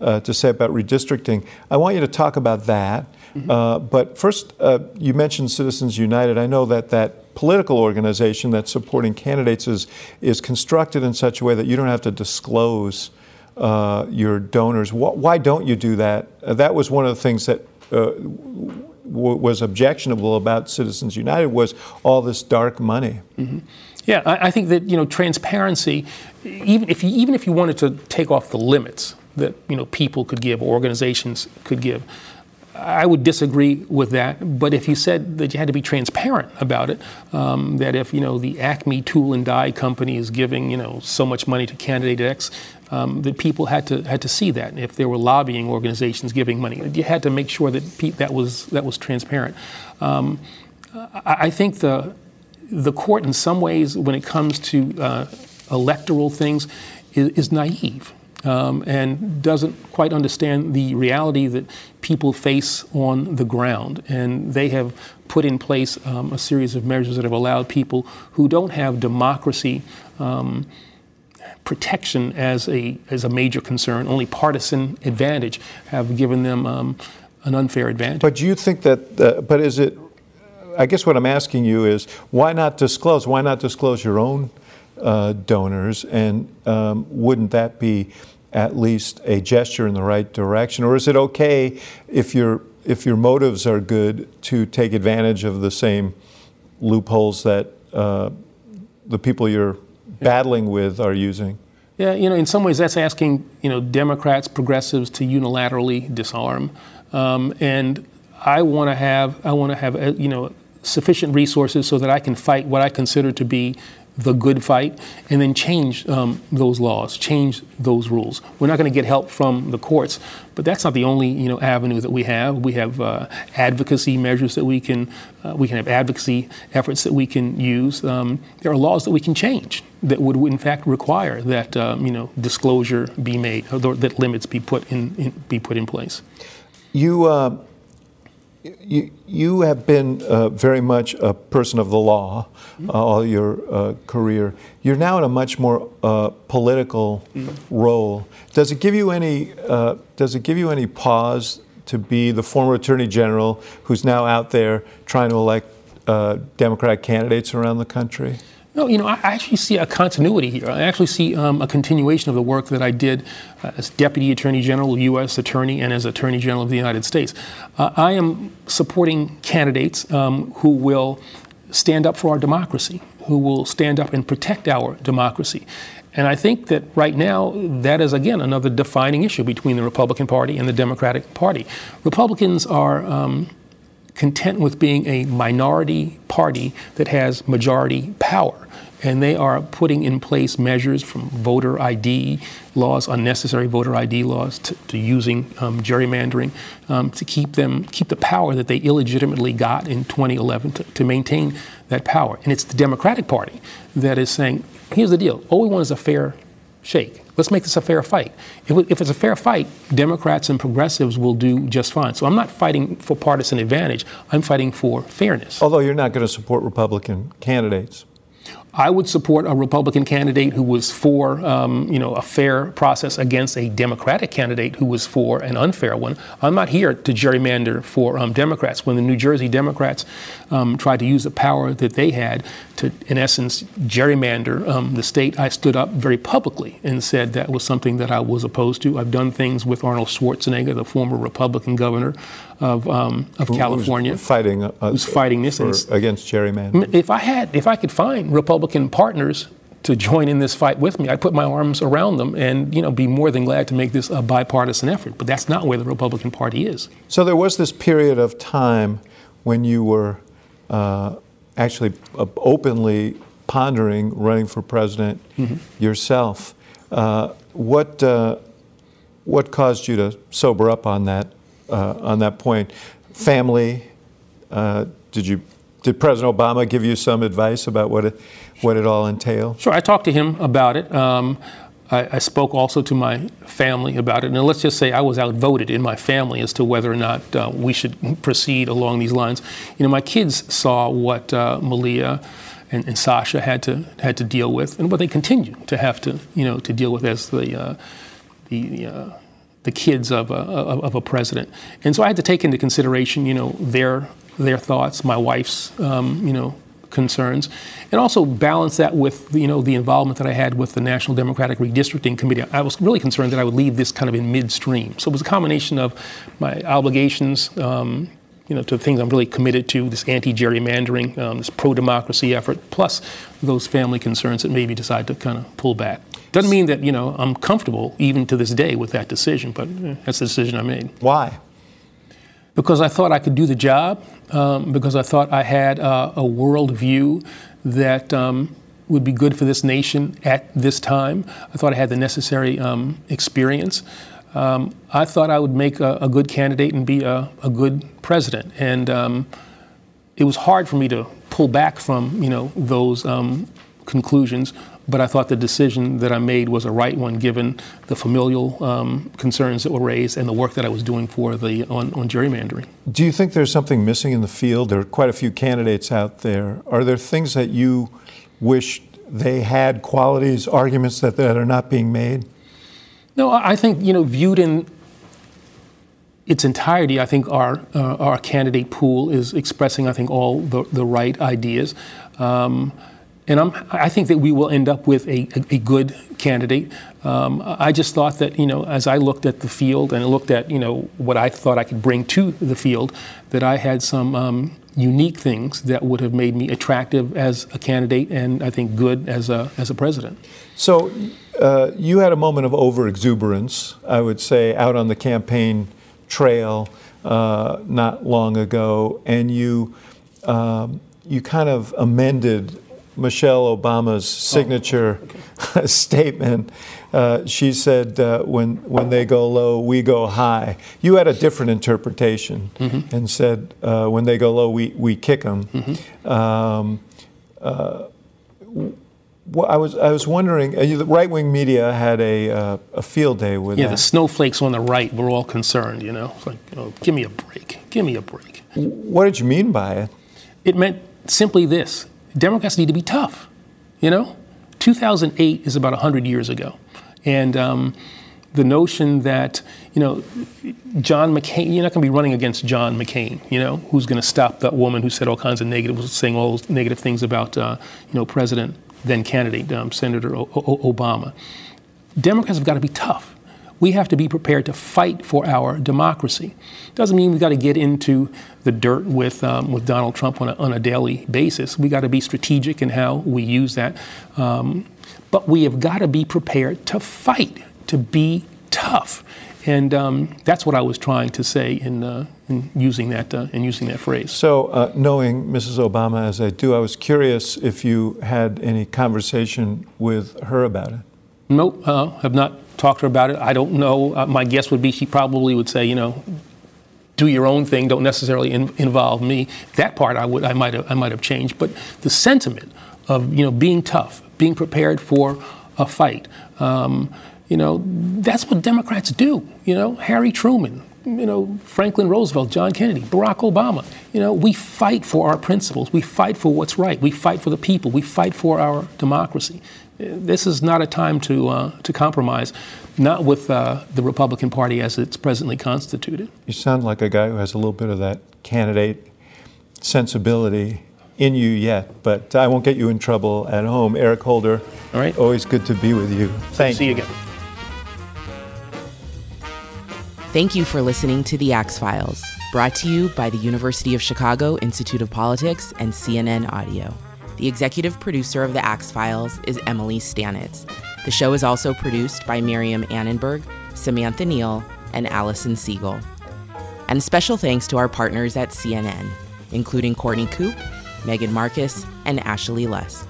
uh, to say about redistricting. I want you to talk about that. Mm-hmm. Uh, but first, uh, you mentioned Citizens United. I know that that political organization that's supporting candidates is, is constructed in such a way that you don't have to disclose uh, your donors. why don't you do that? Uh, that was one of the things that was objectionable about Citizens United was all this dark money. Mm-hmm. Yeah, I, I, think that you know transparency, even if you, even if you wanted to take off the limits that you know people could give, organizations could give, I would disagree with that. But if you said that you had to be transparent about it, um, that if you know the Acme Tool and Die Company is giving you know so much money to candidate X, um, that people had to had to see that. If there were lobbying organizations giving money, you had to make sure that pe- that was that was transparent. Um, I, I think the the court, in some ways, when it comes to uh, electoral things, is, is naive. Um, and doesn't quite understand the reality that people face on the ground. And they have put in place um, a series of measures that have allowed people who don't have democracy um, protection as a, as a major concern, only partisan advantage, have given them um, an unfair advantage. But do you think that, uh, but is it I guess what I'm asking you is why not disclose? Why not disclose your own uh, donors? And um, wouldn't that be at least a gesture in the right direction? Or is it okay if your if your motives are good to take advantage of the same loopholes that uh, the people you're battling with are using? Yeah, you know, in some ways that's asking, you know, Democrats, progressives to unilaterally disarm. Um, and I want to have, I want to have, uh, you know, sufficient resources so that I can fight what I consider to be the good fight and then change um, those laws, change those rules. We're not going to get help from the courts, but that's not the only you know avenue that we have. We have uh, advocacy measures that we can uh, we can have advocacy efforts that we can use. Um, there are laws that we can change that would in fact require that um, you know disclosure be made, or that limits be put in, in be put in place. You. Uh you, you have been uh, very much a person of the law mm-hmm. uh, all your uh, career. You're now in a much more uh, political mm-hmm. role. Does it give you any? Uh, does it give you any pause to be the former Attorney General who's now out there trying to elect uh, Democratic candidates around the country? No, you know, I actually see a continuity here. I actually see um, a continuation of the work that I did uh, as Deputy Attorney General, U.S. Attorney, and as Attorney General of the United States. Uh, I am supporting candidates um, who will stand up for our democracy, who will stand up and protect our democracy. And I think that right now, that is again another defining issue between the Republican Party and the Democratic Party. Republicans are um, content with being a minority party that has majority power. And they are putting in place measures from voter ID laws, unnecessary voter ID laws, to, to using um, gerrymandering um, to keep them keep the power that they illegitimately got in 2011 to, to maintain that power. And it's the Democratic Party that is saying, here's the deal: all we want is a fair shake. Let's make this a fair fight. If, if, it's a fair fight, Democrats and progressives will do just fine. So I'm not fighting for partisan advantage. I'm fighting for fairness. Although you're not going to support Republican candidates. I would support a Republican candidate who was for, um, you know, a fair process against a Democratic candidate who was for an unfair one. I'm not here to gerrymander for um, Democrats. When the New Jersey Democrats um, tried to use the power that they had to, in essence, gerrymander um, the state, I stood up very publicly and said that was something that I was opposed to. I've done things with Arnold Schwarzenegger, the former Republican governor of, um, of who, California, fighting, uh, who's fighting this for, against gerrymandering. If I had, if I could find Republican partners to join in this fight with me, I'd put my arms around them and you know be more than glad to make this a bipartisan effort. But that's not where the Republican Party is. So there was this period of time when you were uh, actually uh, openly pondering running for president mm-hmm. yourself. Uh, what uh, what caused you to sober up on that uh, on that point. Family, uh, did you did President Obama give you some advice about what it what it all entailed? Sure, I talked to him about it. Um, I, I, spoke also to my family about it, and let's just say I was outvoted in my family as to whether or not uh, we should proceed along these lines. You know, my kids saw what uh, Malia. And, and, Sasha had to had to deal with, and what they continue to have to you know to deal with as the uh, the uh, the kids of a, of a president. And so I had to take into consideration, you know, their their thoughts, my wife's, um, you know, concerns, and also balance that with, you know, the involvement that I had with the National Democratic Redistricting Committee. I was really concerned that I would leave this kind of in midstream. So it was a combination of my obligations. Um, you know, to things I'm really committed to, this anti-gerrymandering, um, this pro-democracy effort, plus those family concerns that maybe decide to kind of pull back. Doesn't mean that you know I'm comfortable even to this day with that decision, but eh, that's the decision I made. Why? Because I thought I could do the job. Um, because I thought I had uh, a world view that um, would be good for this nation at this time. I thought I had the necessary um, experience. Um, I thought I would make a, a good candidate and be a, a good president. And um, it was hard for me to pull back from you know those um, conclusions but I thought the decision that I made was a right one given the familial um, concerns that were raised and the work that I was doing for the on, on gerrymandering. Do you think there's something missing in the field? There are quite a few candidates out there. Are there things that you wish they had qualities, arguments that, that are not being made? No, I think you know viewed in its entirety, I think our uh, our candidate pool is expressing, I think, all the, the right ideas. Um, and I'm, i think that we will end up with a, a, a good candidate. Um, I just thought that, you know, as I looked at the field and looked at, you know, what I thought I could bring to the field, that I had some um, unique things that would have made me attractive as a candidate and I think good as a, as a president. So uh, you had a moment of overexuberance, I would say, out on the campaign trail uh, not long ago, and you, um, you kind of amended Michelle Obama's signature oh, okay. statement. Uh, she said, uh, when, when they go low, we go high. You had a different interpretation mm-hmm. and said, uh, when they go low, we, we kick them. Mm-hmm. Um, uh, Well, I was I was wondering. Uh, the right wing media had a uh, a field day with yeah. that. The snowflakes on the right were all concerned. You know, it's like, oh, give me a break. Give me a break. What did you mean by it? It meant simply this: Democrats need to be tough. You know, 2008 is about 100 years ago, and um, the notion that you know John McCain, you're not going to be running against John McCain, you know, who's going to stop that woman who said all kinds of negative, saying all those negative things about uh, you know President then candidate um, Senator o- o- Obama. Democrats have got to be tough. We have to be prepared to fight for our democracy. Doesn't mean we've got to get into the dirt with, um, with Donald Trump on a, on a daily basis. We got to be strategic in how we use that. Um, but we have got to be prepared to fight, to be tough. And um, that's what I was trying to say in, uh, in using that uh, in using that phrase. So, uh, knowing Mrs. Obama as I do, I was curious if you had any conversation with her about it. Nope, uh, have not talked to her about it. I don't know. Uh, my guess would be she probably would say, you know, do your own thing. Don't necessarily in, involve me. That part I would I might have I might have changed. But the sentiment of you know being tough, being prepared for a fight. Um, you know, that's what Democrats do. You know, Harry Truman, you know, Franklin Roosevelt, John Kennedy, Barack Obama. You know, we fight for our principles. We fight for what's right. We fight for the people. We fight for our democracy. This is not a time to uh, to compromise, not with uh, the Republican Party as it's presently constituted. You sound like a guy who has a little bit of that candidate sensibility in you yet, but I won't get you in trouble at home. Eric Holder, All right. always good to be with you. Thank See you. you again. Thank you for listening to The Axe Files, brought to you by the University of Chicago Institute of Politics and CNN Audio. The executive producer of The Axe Files is Emily Stanitz. The show is also produced by Miriam Annenberg, Samantha Neal, and Allison Siegel. And special thanks to our partners at CNN, including Courtney Coop, Megan Marcus, and Ashley Lusk.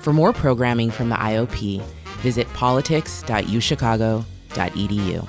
For more programming from the IOP, visit politics.uchicago.edu.